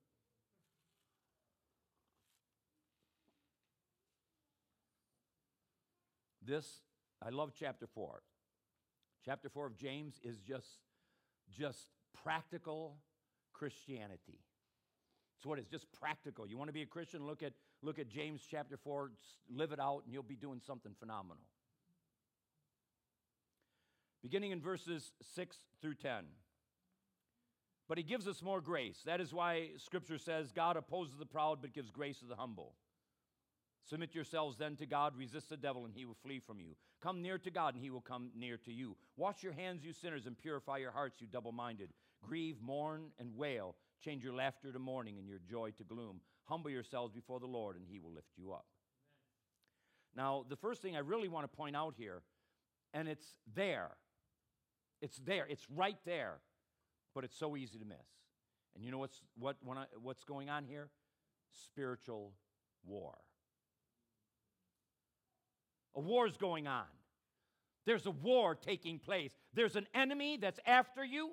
This, I love chapter 4. Chapter 4 of James is just, just practical Christianity. It's what it's just practical. You want to be a Christian? Look at, look at James chapter 4, live it out, and you'll be doing something phenomenal. Beginning in verses 6 through 10. But he gives us more grace. That is why Scripture says, God opposes the proud but gives grace to the humble. Submit yourselves then to God, resist the devil, and he will flee from you. Come near to God, and he will come near to you. Wash your hands, you sinners, and purify your hearts, you double minded. Grieve, mourn, and wail. Change your laughter to mourning and your joy to gloom. Humble yourselves before the Lord, and he will lift you up. Amen. Now, the first thing I really want to point out here, and it's there, it's there, it's right there, but it's so easy to miss. And you know what's, what, I, what's going on here? Spiritual war. A war is going on. There's a war taking place. There's an enemy that's after you,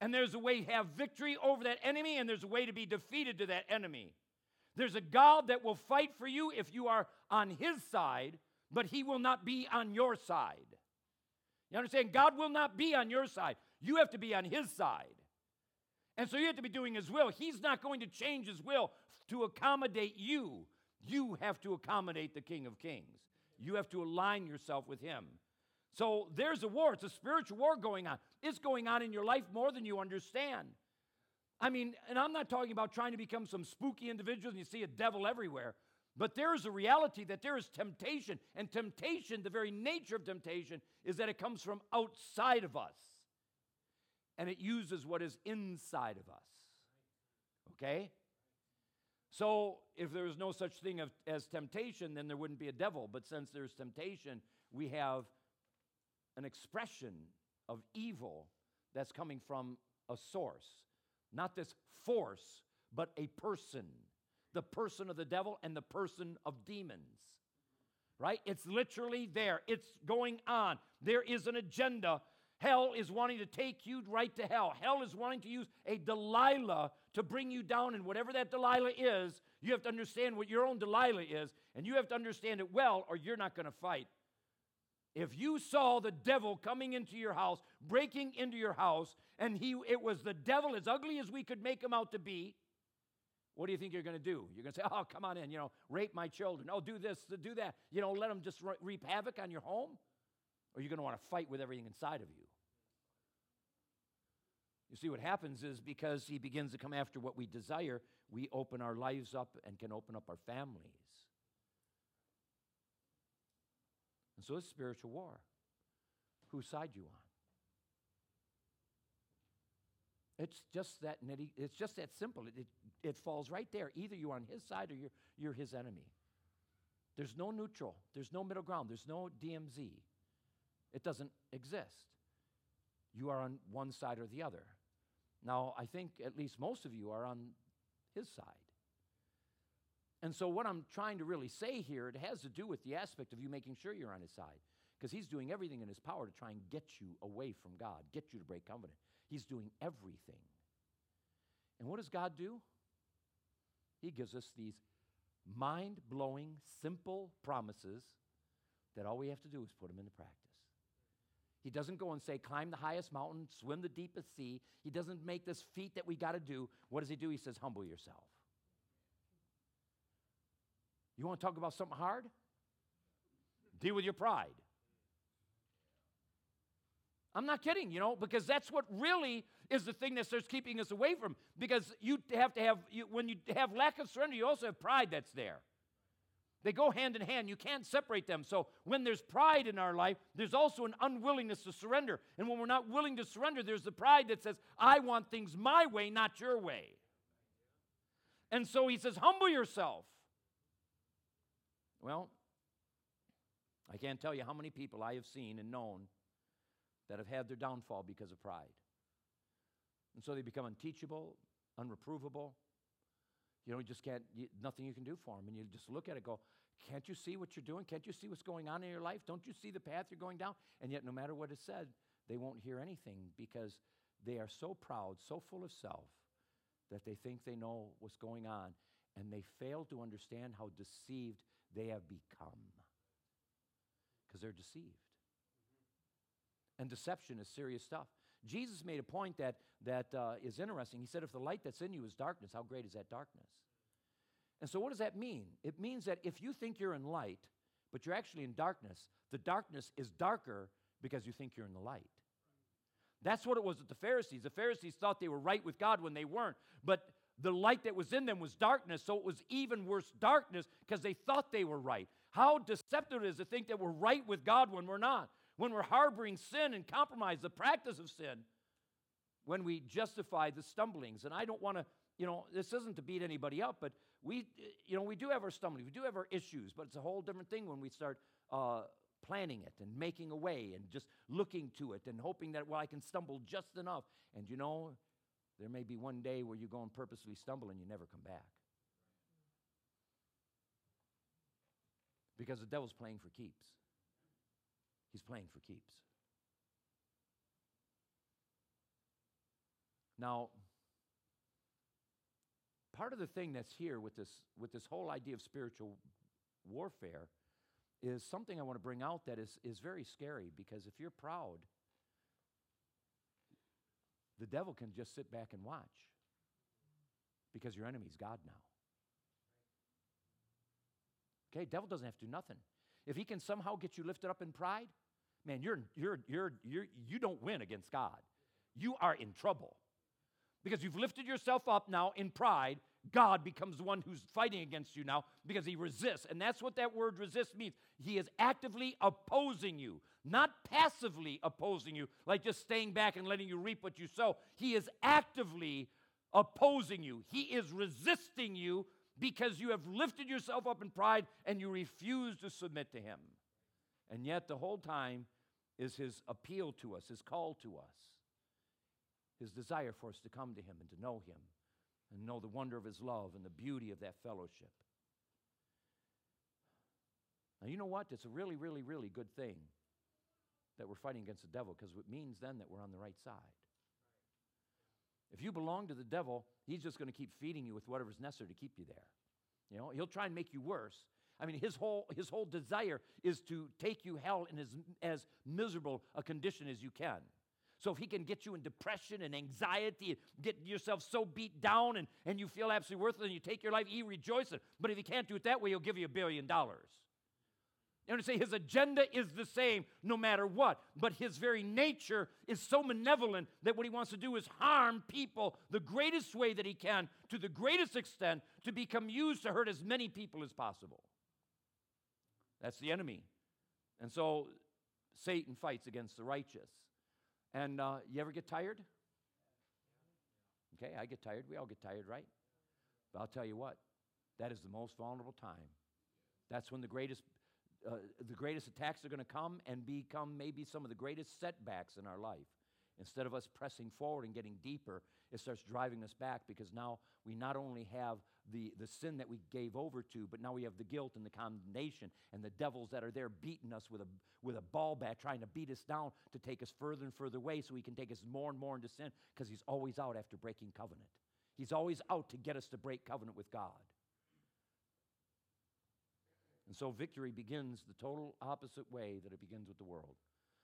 and there's a way to have victory over that enemy, and there's a way to be defeated to that enemy. There's a God that will fight for you if you are on his side, but he will not be on your side. You understand? God will not be on your side. You have to be on his side. And so you have to be doing his will. He's not going to change his will to accommodate you. You have to accommodate the King of Kings. You have to align yourself with him. So there's a war. It's a spiritual war going on. It's going on in your life more than you understand. I mean, and I'm not talking about trying to become some spooky individual and you see a devil everywhere. But there is a reality that there is temptation. And temptation, the very nature of temptation, is that it comes from outside of us. And it uses what is inside of us. Okay? So, if there was no such thing as temptation, then there wouldn't be a devil. But since there's temptation, we have an expression of evil that's coming from a source. Not this force, but a person. The person of the devil and the person of demons. Right? It's literally there. It's going on. There is an agenda. Hell is wanting to take you right to hell. Hell is wanting to use a Delilah to bring you down. And whatever that Delilah is, you have to understand what your own Delilah is. And you have to understand it well, or you're not going to fight. If you saw the devil coming into your house, breaking into your house, and he it was the devil as ugly as we could make him out to be, what do you think you're going to do? You're going to say, "Oh, come on in, you know, rape my children. Oh, do this, do that. You know, let them just reap havoc on your home?" Or you're going to want to fight with everything inside of you. You see, what happens is because he begins to come after what we desire, we open our lives up and can open up our families. And so it's spiritual war. Whose side you on? It's just that nitty, it's just that simple. It, it, it, falls right there. Either you're on his side or you're, you're his enemy. There's no neutral, there's no middle ground, there's no DMZ. It doesn't exist. You are on one side or the other. Now, I think at least most of you are on his side. And so, what I'm trying to really say here, it has to do with the aspect of you making sure you're on his side. Because he's doing everything in his power to try and get you away from God, get you to break covenant. He's doing everything. And what does God do? He gives us these mind blowing, simple promises that all we have to do is put them into practice. He doesn't go and say, climb the highest mountain, swim the deepest sea. He doesn't make this feat that we got to do. What does he do? He says, humble yourself. You want to talk about something hard? Deal with your pride. I'm not kidding, you know, because that's what really is the thing that starts keeping us away from. Because you have to have, you, when you have lack of surrender, you also have pride that's there. They go hand in hand. You can't separate them. So when there's pride in our life, there's also an unwillingness to surrender. And when we're not willing to surrender, there's the pride that says, I want things my way, not your way. And so he says, humble yourself. Well, I can't tell you how many people I have seen and known that have had their downfall because of pride. And so they become unteachable, unreprovable. You know, you just can't, you, nothing you can do for them. And you just look at it go, can't you see what you're doing? Can't you see what's going on in your life? Don't you see the path you're going down? And yet, no matter what is said, they won't hear anything because they are so proud, so full of self, that they think they know what's going on. And they fail to understand how deceived they have become because they're deceived. And deception is serious stuff. Jesus made a point that, that uh, is interesting. He said, If the light that's in you is darkness, how great is that darkness? And so, what does that mean? It means that if you think you're in light, but you're actually in darkness, the darkness is darker because you think you're in the light. That's what it was with the Pharisees. The Pharisees thought they were right with God when they weren't. But the light that was in them was darkness, so it was even worse darkness because they thought they were right. How deceptive it is to think that we're right with God when we're not, when we're harboring sin and compromise, the practice of sin, when we justify the stumblings. And I don't want to, you know, this isn't to beat anybody up, but we, you know, we do have our stumblings, we do have our issues, but it's a whole different thing when we start uh, planning it and making a way and just looking to it and hoping that, well, I can stumble just enough. And you know, there may be one day where you go and purposely stumble and you never come back. Because the devil's playing for keeps. He's playing for keeps. Now, part of the thing that's here with this, with this whole idea of spiritual warfare is something I want to bring out that is, is very scary because if you're proud, the devil can just sit back and watch because your enemy's God now. Okay, devil doesn't have to do nothing. If he can somehow get you lifted up in pride, man, you're, you're, you're, you're, you don't win against God. You are in trouble. Because you've lifted yourself up now in pride, God becomes the one who's fighting against you now because he resists. And that's what that word resist means. He is actively opposing you, not passively opposing you, like just staying back and letting you reap what you sow. He is actively opposing you, he is resisting you because you have lifted yourself up in pride and you refuse to submit to him. And yet, the whole time is his appeal to us, his call to us, his desire for us to come to him and to know him and know the wonder of his love and the beauty of that fellowship. Now, you know what? It's a really, really, really good thing that we're fighting against the devil because it means then that we're on the right side. If you belong to the devil, he's just going to keep feeding you with whatever's necessary to keep you there. You know, he'll try and make you worse. I mean, his whole, his whole desire is to take you hell in as, as miserable a condition as you can. So if he can get you in depression and anxiety, get yourself so beat down and, and you feel absolutely worthless and you take your life, he rejoices. But if he can't do it that way, he'll give you a billion dollars. You know, say his agenda is the same no matter what, but his very nature is so malevolent that what he wants to do is harm people the greatest way that he can, to the greatest extent, to become used to hurt as many people as possible. That's the enemy. And so Satan fights against the righteous. And uh, you ever get tired? Okay, I get tired. We all get tired, right? But I'll tell you what, that is the most vulnerable time. That's when the greatest, uh, the greatest attacks are going to come and become maybe some of the greatest setbacks in our life. Instead of us pressing forward and getting deeper, it starts driving us back because now we not only have the, the sin that we gave over to, but now we have the guilt and the condemnation and the devils that are there beating us with a, with a ball bat, trying to beat us down to take us further and further away so he can take us more and more into sin because he's always out after breaking covenant. He's always out to get us to break covenant with God. And so victory begins the total opposite way that it begins with the world.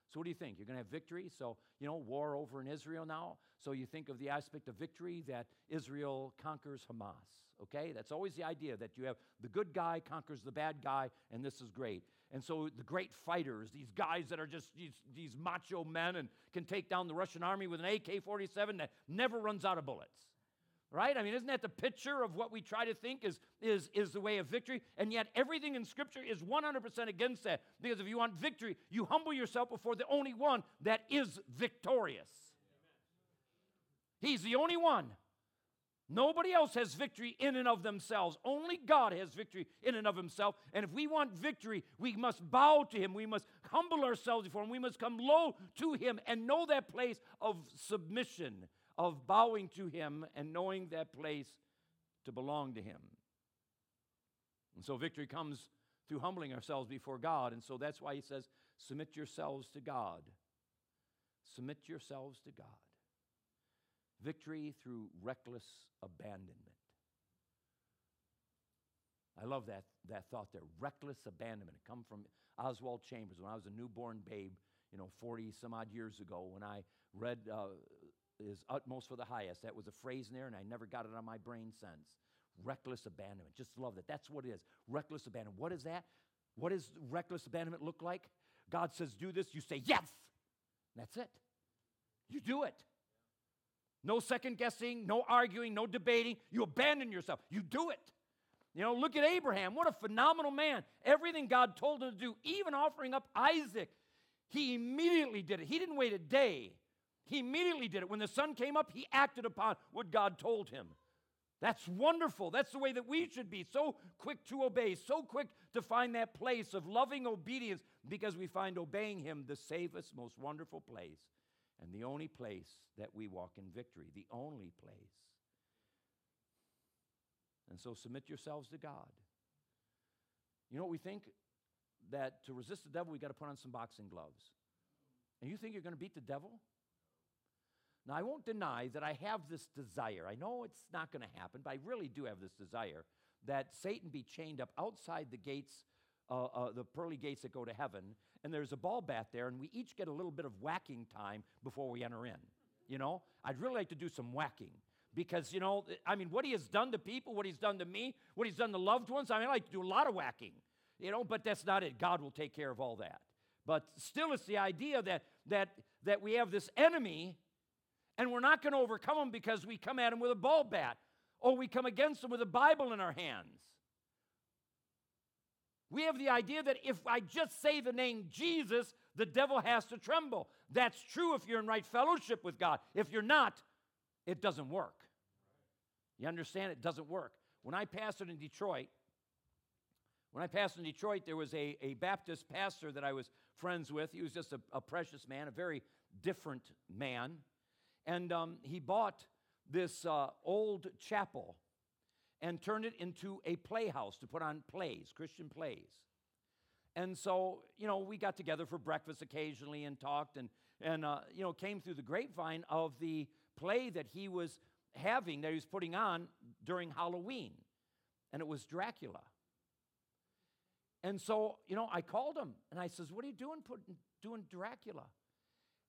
So, what do you think? You're going to have victory? So, you know, war over in Israel now. So, you think of the aspect of victory that Israel conquers Hamas. Okay? That's always the idea that you have the good guy conquers the bad guy, and this is great. And so, the great fighters, these guys that are just these, these macho men and can take down the Russian army with an AK 47 that never runs out of bullets right? I mean, isn't that the picture of what we try to think is, is, is the way of victory? And yet, everything in Scripture is 100% against that. Because if you want victory, you humble yourself before the only one that is victorious. He's the only one. Nobody else has victory in and of themselves. Only God has victory in and of himself. And if we want victory, we must bow to him. We must humble ourselves before him. We must come low to him and know that place of submission of bowing to Him and knowing that place to belong to Him. And so victory comes through humbling ourselves before God. And so that's why He says, Submit yourselves to God. Submit yourselves to God. Victory through reckless abandonment. I love that, that thought there. Reckless abandonment. It come from Oswald Chambers when I was a newborn babe, you know, 40 some odd years ago, when I read uh, is utmost for the highest. That was a phrase in there, and I never got it on my brain since. Reckless abandonment. Just love that. That's what it is. Reckless abandonment. What is that? What does reckless abandonment look like? God says, do this. You say, yes. That's it. You do it. No second guessing, no arguing, no debating. You abandon yourself. You do it. You know, look at Abraham. What a phenomenal man. Everything God told him to do, even offering up Isaac, he immediately did it. He didn't wait a day. He immediately did it. When the sun came up, he acted upon what God told him. That's wonderful. That's the way that we should be. So quick to obey, so quick to find that place of loving obedience because we find obeying him the safest, most wonderful place and the only place that we walk in victory, the only place. And so submit yourselves to God. You know what we think? that to resist the devil, we got to put on some boxing gloves. And you think you're going to beat the devil? Now, I won't deny that I have this desire. I know it's not going to happen, but I really do have this desire that Satan be chained up outside the gates, uh, uh, the pearly gates that go to heaven, and there's a ball bat there, and we each get a little bit of whacking time before we enter in. You know, I'd really like to do some whacking because, you know, I mean, what he has done to people, what he's done to me, what he's done to loved ones, I mean, I like to do a lot of whacking, you know, but that's not it. God will take care of all that. But still, it's the idea that, that, that we have this enemy and we're not going to overcome them because we come at them with a ball bat or we come against them with a Bible in our hands. We have the idea that if I just say the name Jesus, the devil has to tremble. That's true if you're in right fellowship with God. If you're not, it doesn't work. You understand? It doesn't work. When I pastored in Detroit, when I pastored in Detroit, there was a, a Baptist pastor that I was friends with. He was just a, a precious man, a very different man. And um, he bought this uh, old chapel and turned it into a playhouse to put on plays, Christian plays. And so, you know, we got together for breakfast occasionally and talked and, and uh, you know, came through the grapevine of the play that he was having, that he was putting on during Halloween. And it was Dracula. And so, you know, I called him and I says, What are you doing putting, doing Dracula?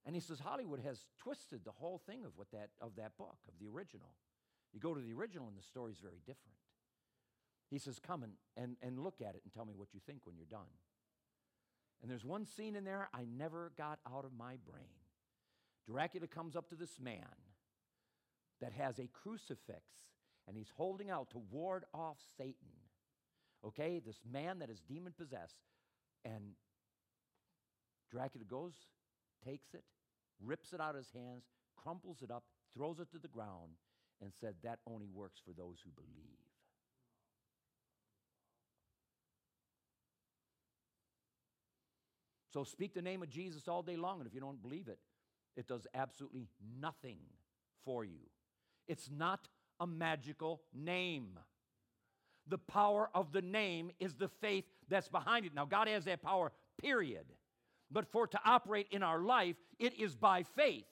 And he says, Hollywood has twisted the whole thing of, what that, of that book, of the original. You go to the original and the story's very different. He says, Come and, and, and look at it and tell me what you think when you're done. And there's one scene in there I never got out of my brain. Dracula comes up to this man that has a crucifix and he's holding out to ward off Satan. Okay, this man that is demon possessed. And Dracula goes, takes it, rips it out of his hands, crumples it up, throws it to the ground, and said, That only works for those who believe. So speak the name of Jesus all day long, and if you don't believe it, it does absolutely nothing for you. It's not a magical name. The power of the name is the faith that's behind it. Now, God has that power, period. But for to operate in our life, it is by faith.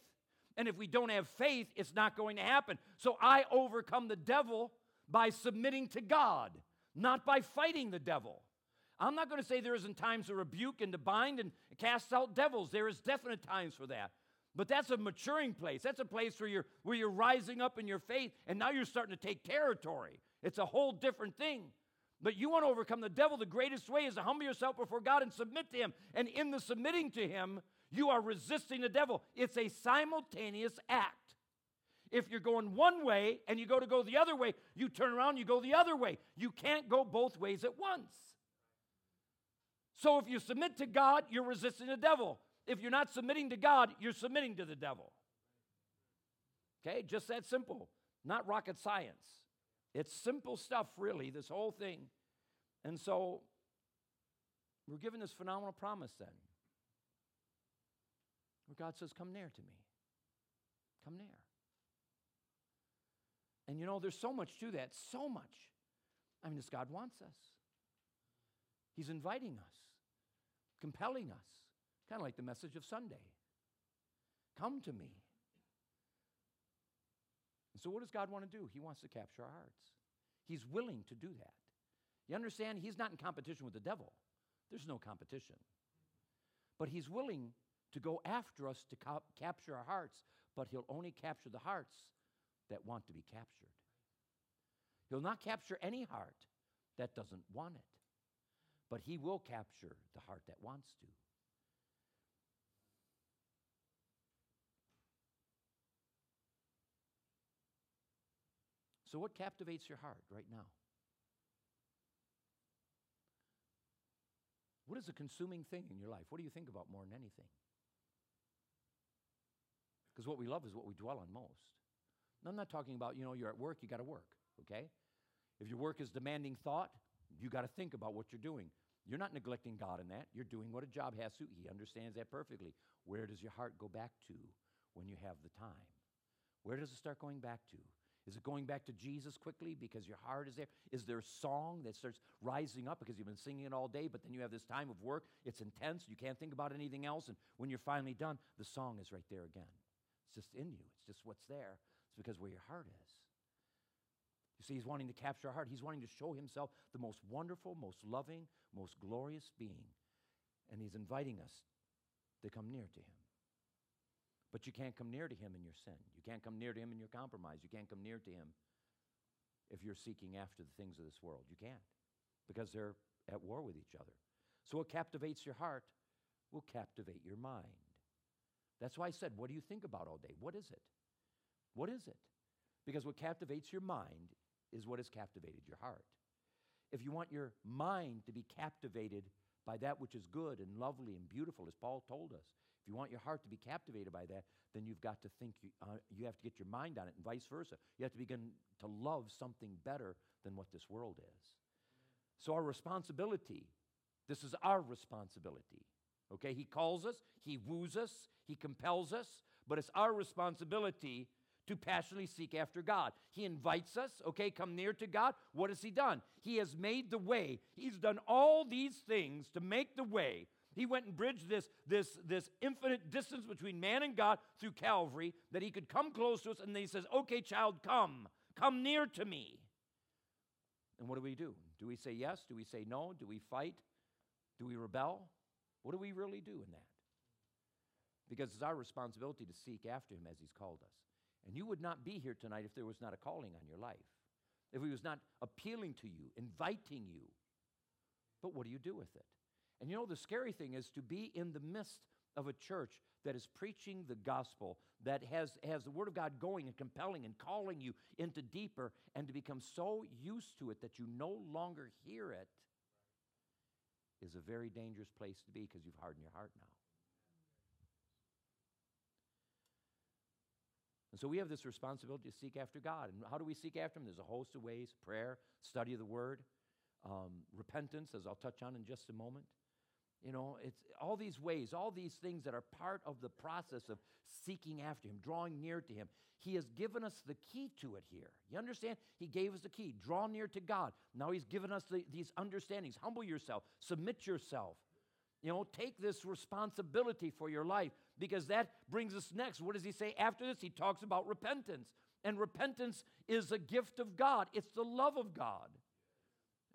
And if we don't have faith, it's not going to happen. So I overcome the devil by submitting to God, not by fighting the devil. I'm not going to say there isn't times to rebuke and to bind and cast out devils. There is definite times for that. But that's a maturing place. That's a place where you're where you're rising up in your faith and now you're starting to take territory. It's a whole different thing. But you want to overcome the devil, the greatest way is to humble yourself before God and submit to him. And in the submitting to him, you are resisting the devil. It's a simultaneous act. If you're going one way and you go to go the other way, you turn around, you go the other way. You can't go both ways at once. So if you submit to God, you're resisting the devil. If you're not submitting to God, you're submitting to the devil. Okay, just that simple. Not rocket science. It's simple stuff, really, this whole thing. And so we're given this phenomenal promise then where God says, Come near to me. Come near. And you know, there's so much to that, so much. I mean, this God wants us. He's inviting us, compelling us, kind of like the message of Sunday. Come to me. So, what does God want to do? He wants to capture our hearts. He's willing to do that. You understand? He's not in competition with the devil, there's no competition. But He's willing to go after us to capture our hearts, but he'll only capture the hearts that want to be captured. He'll not capture any heart that doesn't want it, but he will capture the heart that wants to. So, what captivates your heart right now? What is a consuming thing in your life? What do you think about more than anything? Because what we love is what we dwell on most. I'm not talking about, you know, you're at work, you got to work, okay? If your work is demanding thought, you got to think about what you're doing. You're not neglecting God in that. You're doing what a job has to. He understands that perfectly. Where does your heart go back to when you have the time? Where does it start going back to? Is it going back to Jesus quickly because your heart is there? Is there a song that starts rising up because you've been singing it all day, but then you have this time of work? It's intense. You can't think about anything else. And when you're finally done, the song is right there again. It's just in you, it's just what's there. It's because where your heart is. You see, he's wanting to capture our heart. He's wanting to show himself the most wonderful, most loving, most glorious being. And he's inviting us to come near to him. But you can't come near to him in your sin. You can't come near to him in your compromise. You can't come near to him if you're seeking after the things of this world. You can't because they're at war with each other. So what captivates your heart will captivate your mind. That's why I said, What do you think about all day? What is it? What is it? Because what captivates your mind is what has captivated your heart. If you want your mind to be captivated by that which is good and lovely and beautiful, as Paul told us, if you want your heart to be captivated by that, then you've got to think, you, uh, you have to get your mind on it, and vice versa. You have to begin to love something better than what this world is. So, our responsibility, this is our responsibility. Okay, he calls us, he woos us, he compels us, but it's our responsibility to passionately seek after God. He invites us, okay, come near to God. What has he done? He has made the way. He's done all these things to make the way he went and bridged this, this, this infinite distance between man and God through Calvary that he could come close to us. And then he says, Okay, child, come. Come near to me. And what do we do? Do we say yes? Do we say no? Do we fight? Do we rebel? What do we really do in that? Because it's our responsibility to seek after him as he's called us. And you would not be here tonight if there was not a calling on your life, if he was not appealing to you, inviting you. But what do you do with it? And you know, the scary thing is to be in the midst of a church that is preaching the gospel, that has, has the Word of God going and compelling and calling you into deeper, and to become so used to it that you no longer hear it is a very dangerous place to be because you've hardened your heart now. And so we have this responsibility to seek after God. And how do we seek after Him? There's a host of ways prayer, study of the Word, um, repentance, as I'll touch on in just a moment. You know, it's all these ways, all these things that are part of the process of seeking after Him, drawing near to Him. He has given us the key to it here. You understand? He gave us the key. Draw near to God. Now He's given us the, these understandings. Humble yourself, submit yourself. You know, take this responsibility for your life because that brings us next. What does He say after this? He talks about repentance. And repentance is a gift of God, it's the love of God.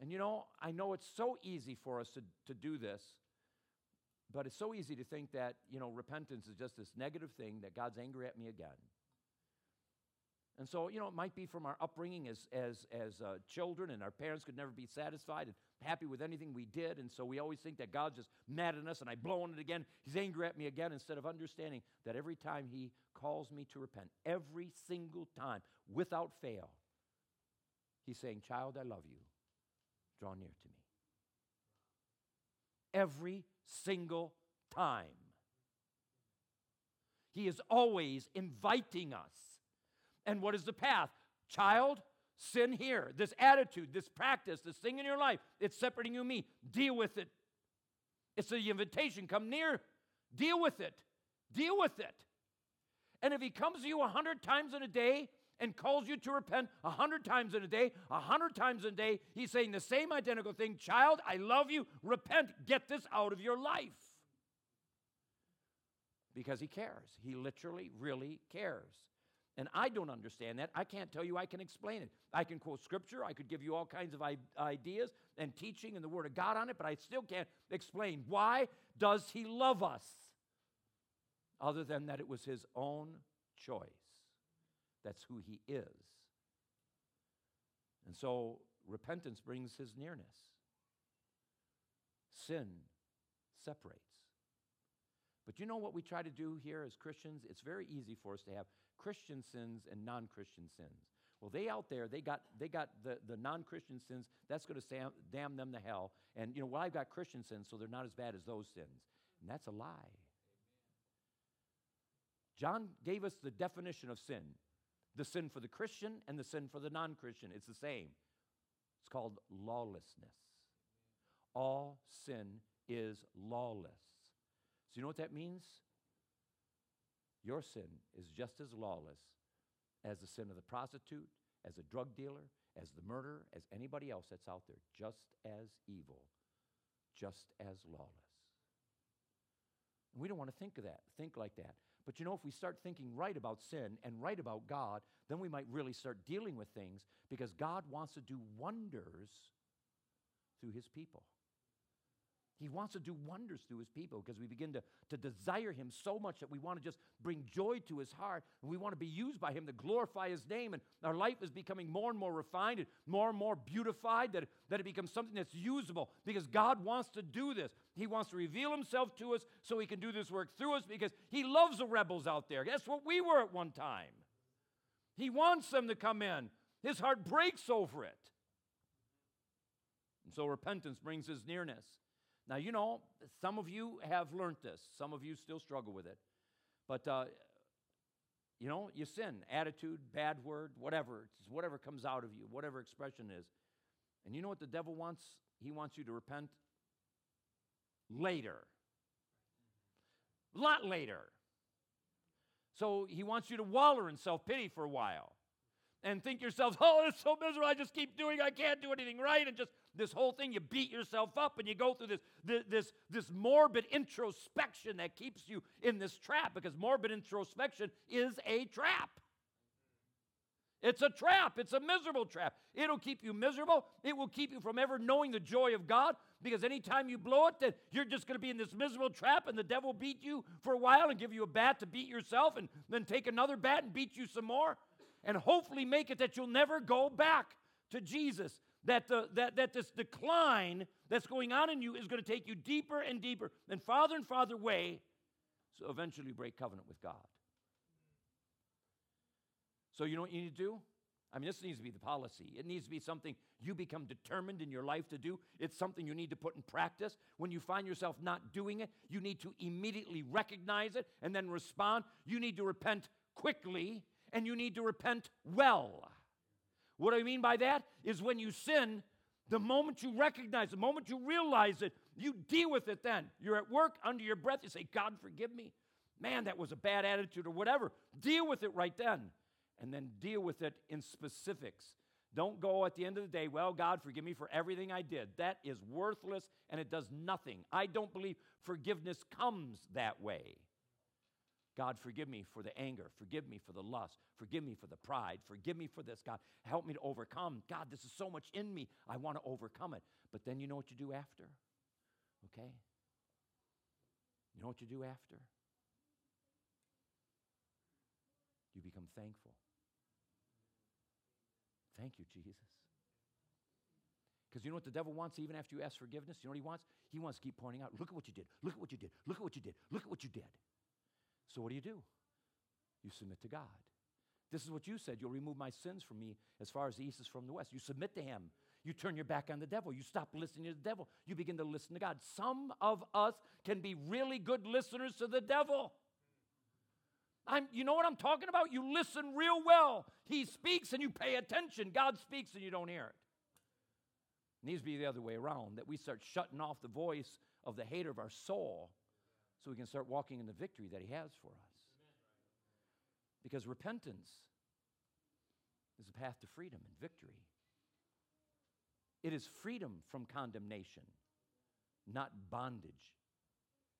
And you know, I know it's so easy for us to, to do this but it's so easy to think that, you know, repentance is just this negative thing that God's angry at me again. And so, you know, it might be from our upbringing as, as, as uh, children, and our parents could never be satisfied and happy with anything we did. And so we always think that God's just mad at us and I blow on it again. He's angry at me again, instead of understanding that every time He calls me to repent, every single time, without fail, He's saying, Child, I love you. Draw near to me. Every single time. He is always inviting us. And what is the path? Child, sin here. This attitude, this practice, this thing in your life, it's separating you and me. Deal with it. It's the invitation. Come near. Deal with it. Deal with it. And if he comes to you a hundred times in a day and calls you to repent a hundred times in a day, a hundred times in a day. He's saying the same identical thing Child, I love you. Repent. Get this out of your life. Because he cares. He literally, really cares. And I don't understand that. I can't tell you I can explain it. I can quote scripture, I could give you all kinds of ideas and teaching and the word of God on it, but I still can't explain why does he love us other than that it was his own choice. That's who he is. And so repentance brings his nearness. Sin separates. But you know what we try to do here as Christians? It's very easy for us to have Christian sins and non Christian sins. Well, they out there, they got, they got the, the non Christian sins, that's going to damn them to hell. And, you know, well, I've got Christian sins, so they're not as bad as those sins. And that's a lie. John gave us the definition of sin the sin for the Christian and the sin for the non Christian. It's the same. It's called lawlessness. All sin is lawless. So, you know what that means? Your sin is just as lawless as the sin of the prostitute, as a drug dealer, as the murderer, as anybody else that's out there, just as evil, just as lawless. And we don't want to think of that, think like that. But you know, if we start thinking right about sin and right about God, then we might really start dealing with things because God wants to do wonders through his people. He wants to do wonders through his people because we begin to, to desire him so much that we want to just bring joy to his heart and we want to be used by him to glorify his name. And our life is becoming more and more refined and more and more beautified that, that it becomes something that's usable because God wants to do this. He wants to reveal himself to us so he can do this work through us because he loves the rebels out there. That's what we were at one time. He wants them to come in, his heart breaks over it. And so repentance brings his nearness. Now, you know, some of you have learned this, some of you still struggle with it. But, uh, you know, you sin, attitude, bad word, whatever, it's whatever comes out of you, whatever expression is. And you know what the devil wants? He wants you to repent later. A lot later. So he wants you to waller in self pity for a while and think yourself, oh, it's so miserable. I just keep doing, I can't do anything right, and just this whole thing, you beat yourself up and you go through this, this, this, this morbid introspection that keeps you in this trap because morbid introspection is a trap. It's a trap. It's a miserable trap. It'll keep you miserable. It will keep you from ever knowing the joy of God because anytime you blow it, then you're just going to be in this miserable trap and the devil beat you for a while and give you a bat to beat yourself and then take another bat and beat you some more and hopefully make it that you'll never go back to Jesus that, the, that, that this decline that's going on in you is going to take you deeper and deeper and farther and farther away, so eventually you break covenant with God. So, you know what you need to do? I mean, this needs to be the policy. It needs to be something you become determined in your life to do. It's something you need to put in practice. When you find yourself not doing it, you need to immediately recognize it and then respond. You need to repent quickly and you need to repent well. What I mean by that is when you sin, the moment you recognize, the moment you realize it, you deal with it then. You're at work under your breath, you say, God, forgive me. Man, that was a bad attitude or whatever. Deal with it right then. And then deal with it in specifics. Don't go at the end of the day, well, God, forgive me for everything I did. That is worthless and it does nothing. I don't believe forgiveness comes that way. God, forgive me for the anger. Forgive me for the lust. Forgive me for the pride. Forgive me for this, God. Help me to overcome. God, this is so much in me. I want to overcome it. But then you know what you do after? Okay? You know what you do after? You become thankful. Thank you, Jesus. Because you know what the devil wants even after you ask forgiveness? You know what he wants? He wants to keep pointing out, look at what you did. Look at what you did. Look at what you did. Look at what you did. So what do you do? You submit to God. This is what you said. You'll remove my sins from me as far as the east is from the west. You submit to him. You turn your back on the devil. You stop listening to the devil. You begin to listen to God. Some of us can be really good listeners to the devil. I'm, you know what I'm talking about? You listen real well. He speaks and you pay attention. God speaks and you don't hear it. It needs to be the other way around that we start shutting off the voice of the hater of our soul so we can start walking in the victory that He has for us. Because repentance is a path to freedom and victory. It is freedom from condemnation, not bondage.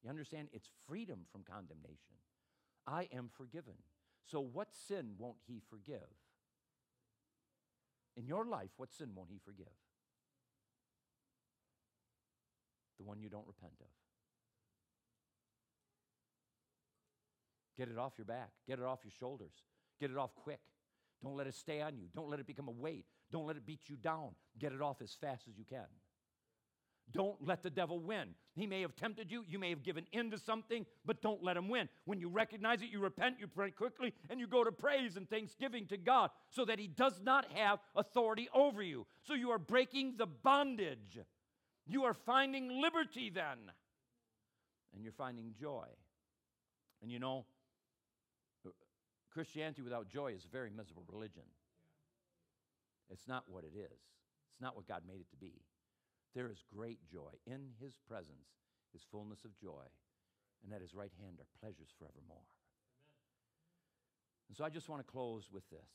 You understand? It's freedom from condemnation. I am forgiven. So, what sin won't He forgive? In your life, what sin won't He forgive? The one you don't repent of. Get it off your back. Get it off your shoulders. Get it off quick. Don't let it stay on you. Don't let it become a weight. Don't let it beat you down. Get it off as fast as you can. Don't let the devil win. He may have tempted you, you may have given in to something, but don't let him win. When you recognize it, you repent, you pray quickly, and you go to praise and thanksgiving to God so that he does not have authority over you. So you are breaking the bondage. You are finding liberty then, and you're finding joy. And you know, Christianity without joy is a very miserable religion. It's not what it is, it's not what God made it to be. There is great joy. In his presence is fullness of joy, and at his right hand are pleasures forevermore. Amen. And so I just want to close with this.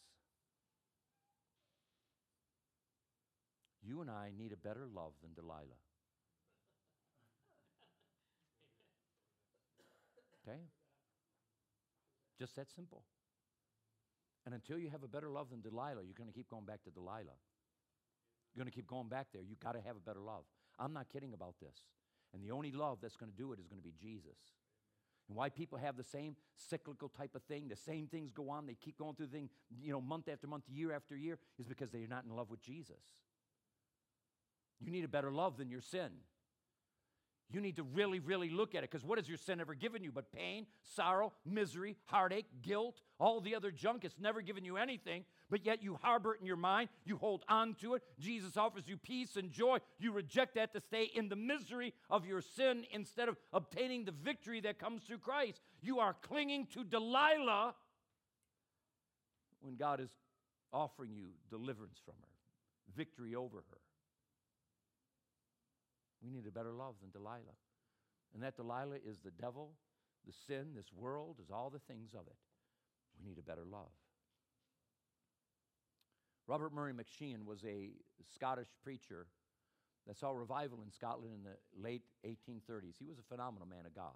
You and I need a better love than Delilah. Okay? Just that simple. And until you have a better love than Delilah, you're going to keep going back to Delilah. You're going to keep going back there. You've got to have a better love. I'm not kidding about this. And the only love that's going to do it is going to be Jesus. And why people have the same cyclical type of thing, the same things go on, they keep going through the thing, you know, month after month, year after year, is because they're not in love with Jesus. You need a better love than your sin. You need to really, really look at it because what has your sin ever given you but pain, sorrow, misery, heartache, guilt, all the other junk? It's never given you anything, but yet you harbor it in your mind. You hold on to it. Jesus offers you peace and joy. You reject that to stay in the misery of your sin instead of obtaining the victory that comes through Christ. You are clinging to Delilah when God is offering you deliverance from her, victory over her. We need a better love than Delilah. And that Delilah is the devil, the sin, this world, is all the things of it. We need a better love. Robert Murray M'Cheyne was a Scottish preacher that saw revival in Scotland in the late 1830s. He was a phenomenal man of God.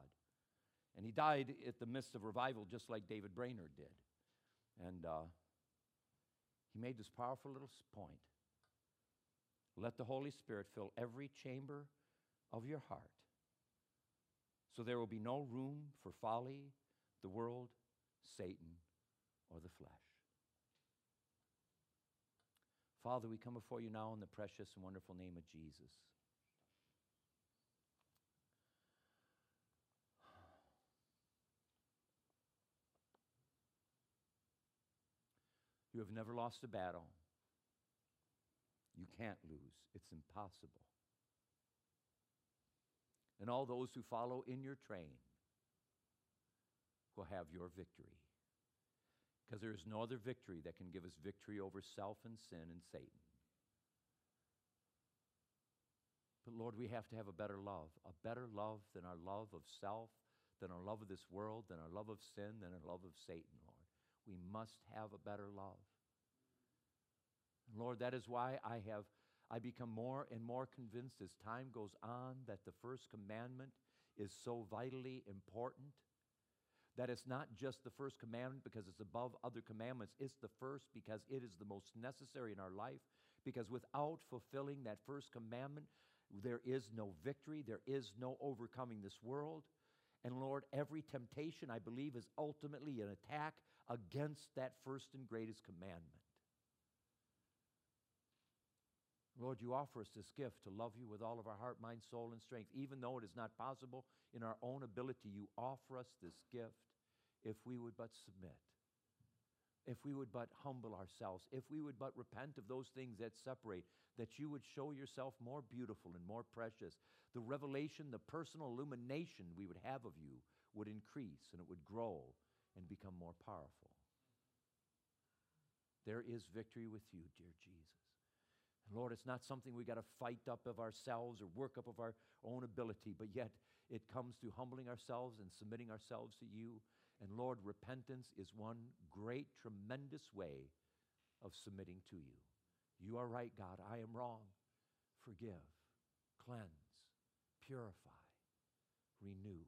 And he died at the midst of revival just like David Brainerd did. And uh, he made this powerful little point let the Holy Spirit fill every chamber of your heart so there will be no room for folly, the world, Satan, or the flesh. Father, we come before you now in the precious and wonderful name of Jesus. You have never lost a battle. You can't lose, it's impossible. And all those who follow in your train will have your victory. Because there is no other victory that can give us victory over self and sin and Satan. But Lord, we have to have a better love, a better love than our love of self, than our love of this world, than our love of sin, than our love of Satan, Lord. We must have a better love. Lord, that is why I have I become more and more convinced as time goes on that the first commandment is so vitally important. That it's not just the first commandment because it's above other commandments, it's the first because it is the most necessary in our life. Because without fulfilling that first commandment, there is no victory, there is no overcoming this world. And Lord, every temptation, I believe, is ultimately an attack against that first and greatest commandment. Lord, you offer us this gift to love you with all of our heart, mind, soul, and strength. Even though it is not possible in our own ability, you offer us this gift if we would but submit, if we would but humble ourselves, if we would but repent of those things that separate, that you would show yourself more beautiful and more precious. The revelation, the personal illumination we would have of you would increase and it would grow and become more powerful. There is victory with you, dear Jesus. Lord, it's not something we got to fight up of ourselves or work up of our own ability, but yet it comes through humbling ourselves and submitting ourselves to you. And Lord, repentance is one great, tremendous way of submitting to you. You are right, God. I am wrong. Forgive, cleanse, purify, renew.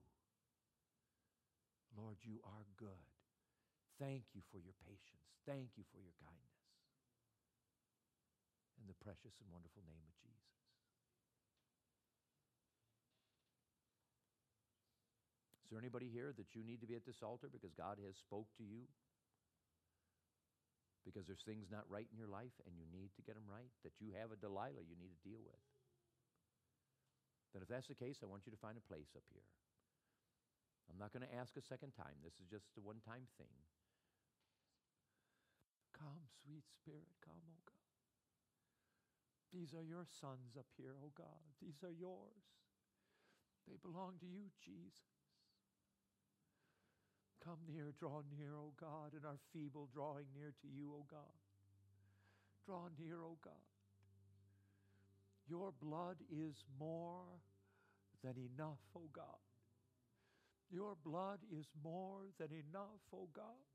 Lord, you are good. Thank you for your patience. Thank you for your kindness in the precious and wonderful name of Jesus. Is there anybody here that you need to be at this altar because God has spoke to you? Because there's things not right in your life and you need to get them right, that you have a Delilah you need to deal with. Then if that's the case, I want you to find a place up here. I'm not going to ask a second time. This is just a one-time thing. Come, sweet spirit, come, oh God. These are your sons up here, oh God. These are yours. They belong to you, Jesus. Come near, draw near, O God, and our feeble drawing near to you, O God. Draw near, O God. Your blood is more than enough, O God. Your blood is more than enough, O God.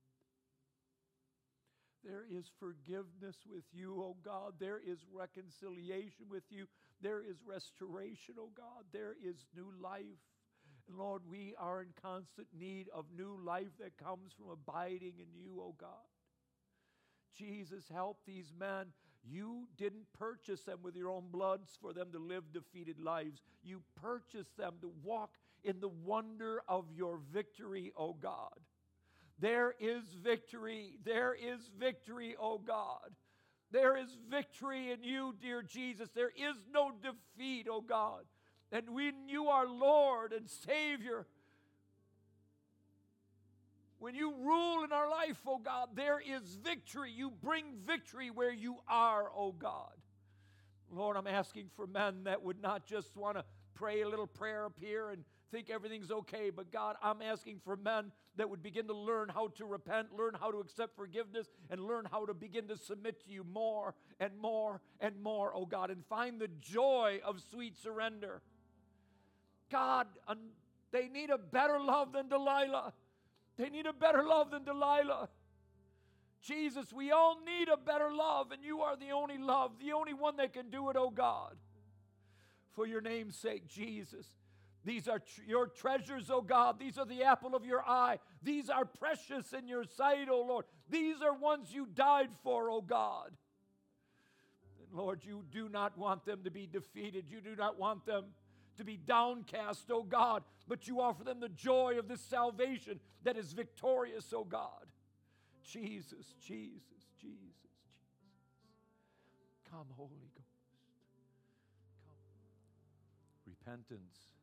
There is forgiveness with you, oh God. There is reconciliation with you. There is restoration, oh God. There is new life. And Lord, we are in constant need of new life that comes from abiding in you, oh God. Jesus, help these men. You didn't purchase them with your own bloods for them to live defeated lives. You purchased them to walk in the wonder of your victory, O God. There is victory. There is victory, O oh God. There is victory in you, dear Jesus. There is no defeat, O oh God. And when you are Lord and Savior, when you rule in our life, oh God, there is victory. You bring victory where you are, oh God. Lord, I'm asking for men that would not just want to pray a little prayer up here and think everything's okay, but God, I'm asking for men that would begin to learn how to repent, learn how to accept forgiveness, and learn how to begin to submit to you more and more and more, oh God, and find the joy of sweet surrender. God, they need a better love than Delilah. They need a better love than Delilah. Jesus, we all need a better love, and you are the only love, the only one that can do it, oh God. For your name's sake, Jesus. These are tr- your treasures, O God. These are the apple of your eye. These are precious in your sight, O Lord. These are ones you died for, O God. And Lord, you do not want them to be defeated. You do not want them to be downcast, O God, but you offer them the joy of this salvation that is victorious, O God. Jesus, Jesus, Jesus, Jesus. Come, Holy Ghost. Come. Repentance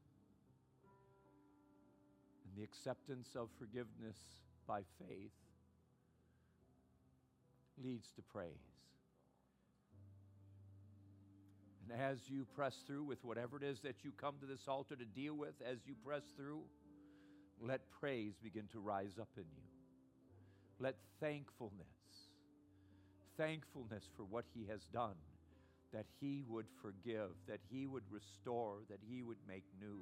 and the acceptance of forgiveness by faith leads to praise. And as you press through with whatever it is that you come to this altar to deal with, as you press through, let praise begin to rise up in you. Let thankfulness, thankfulness for what He has done, that He would forgive, that He would restore, that He would make new.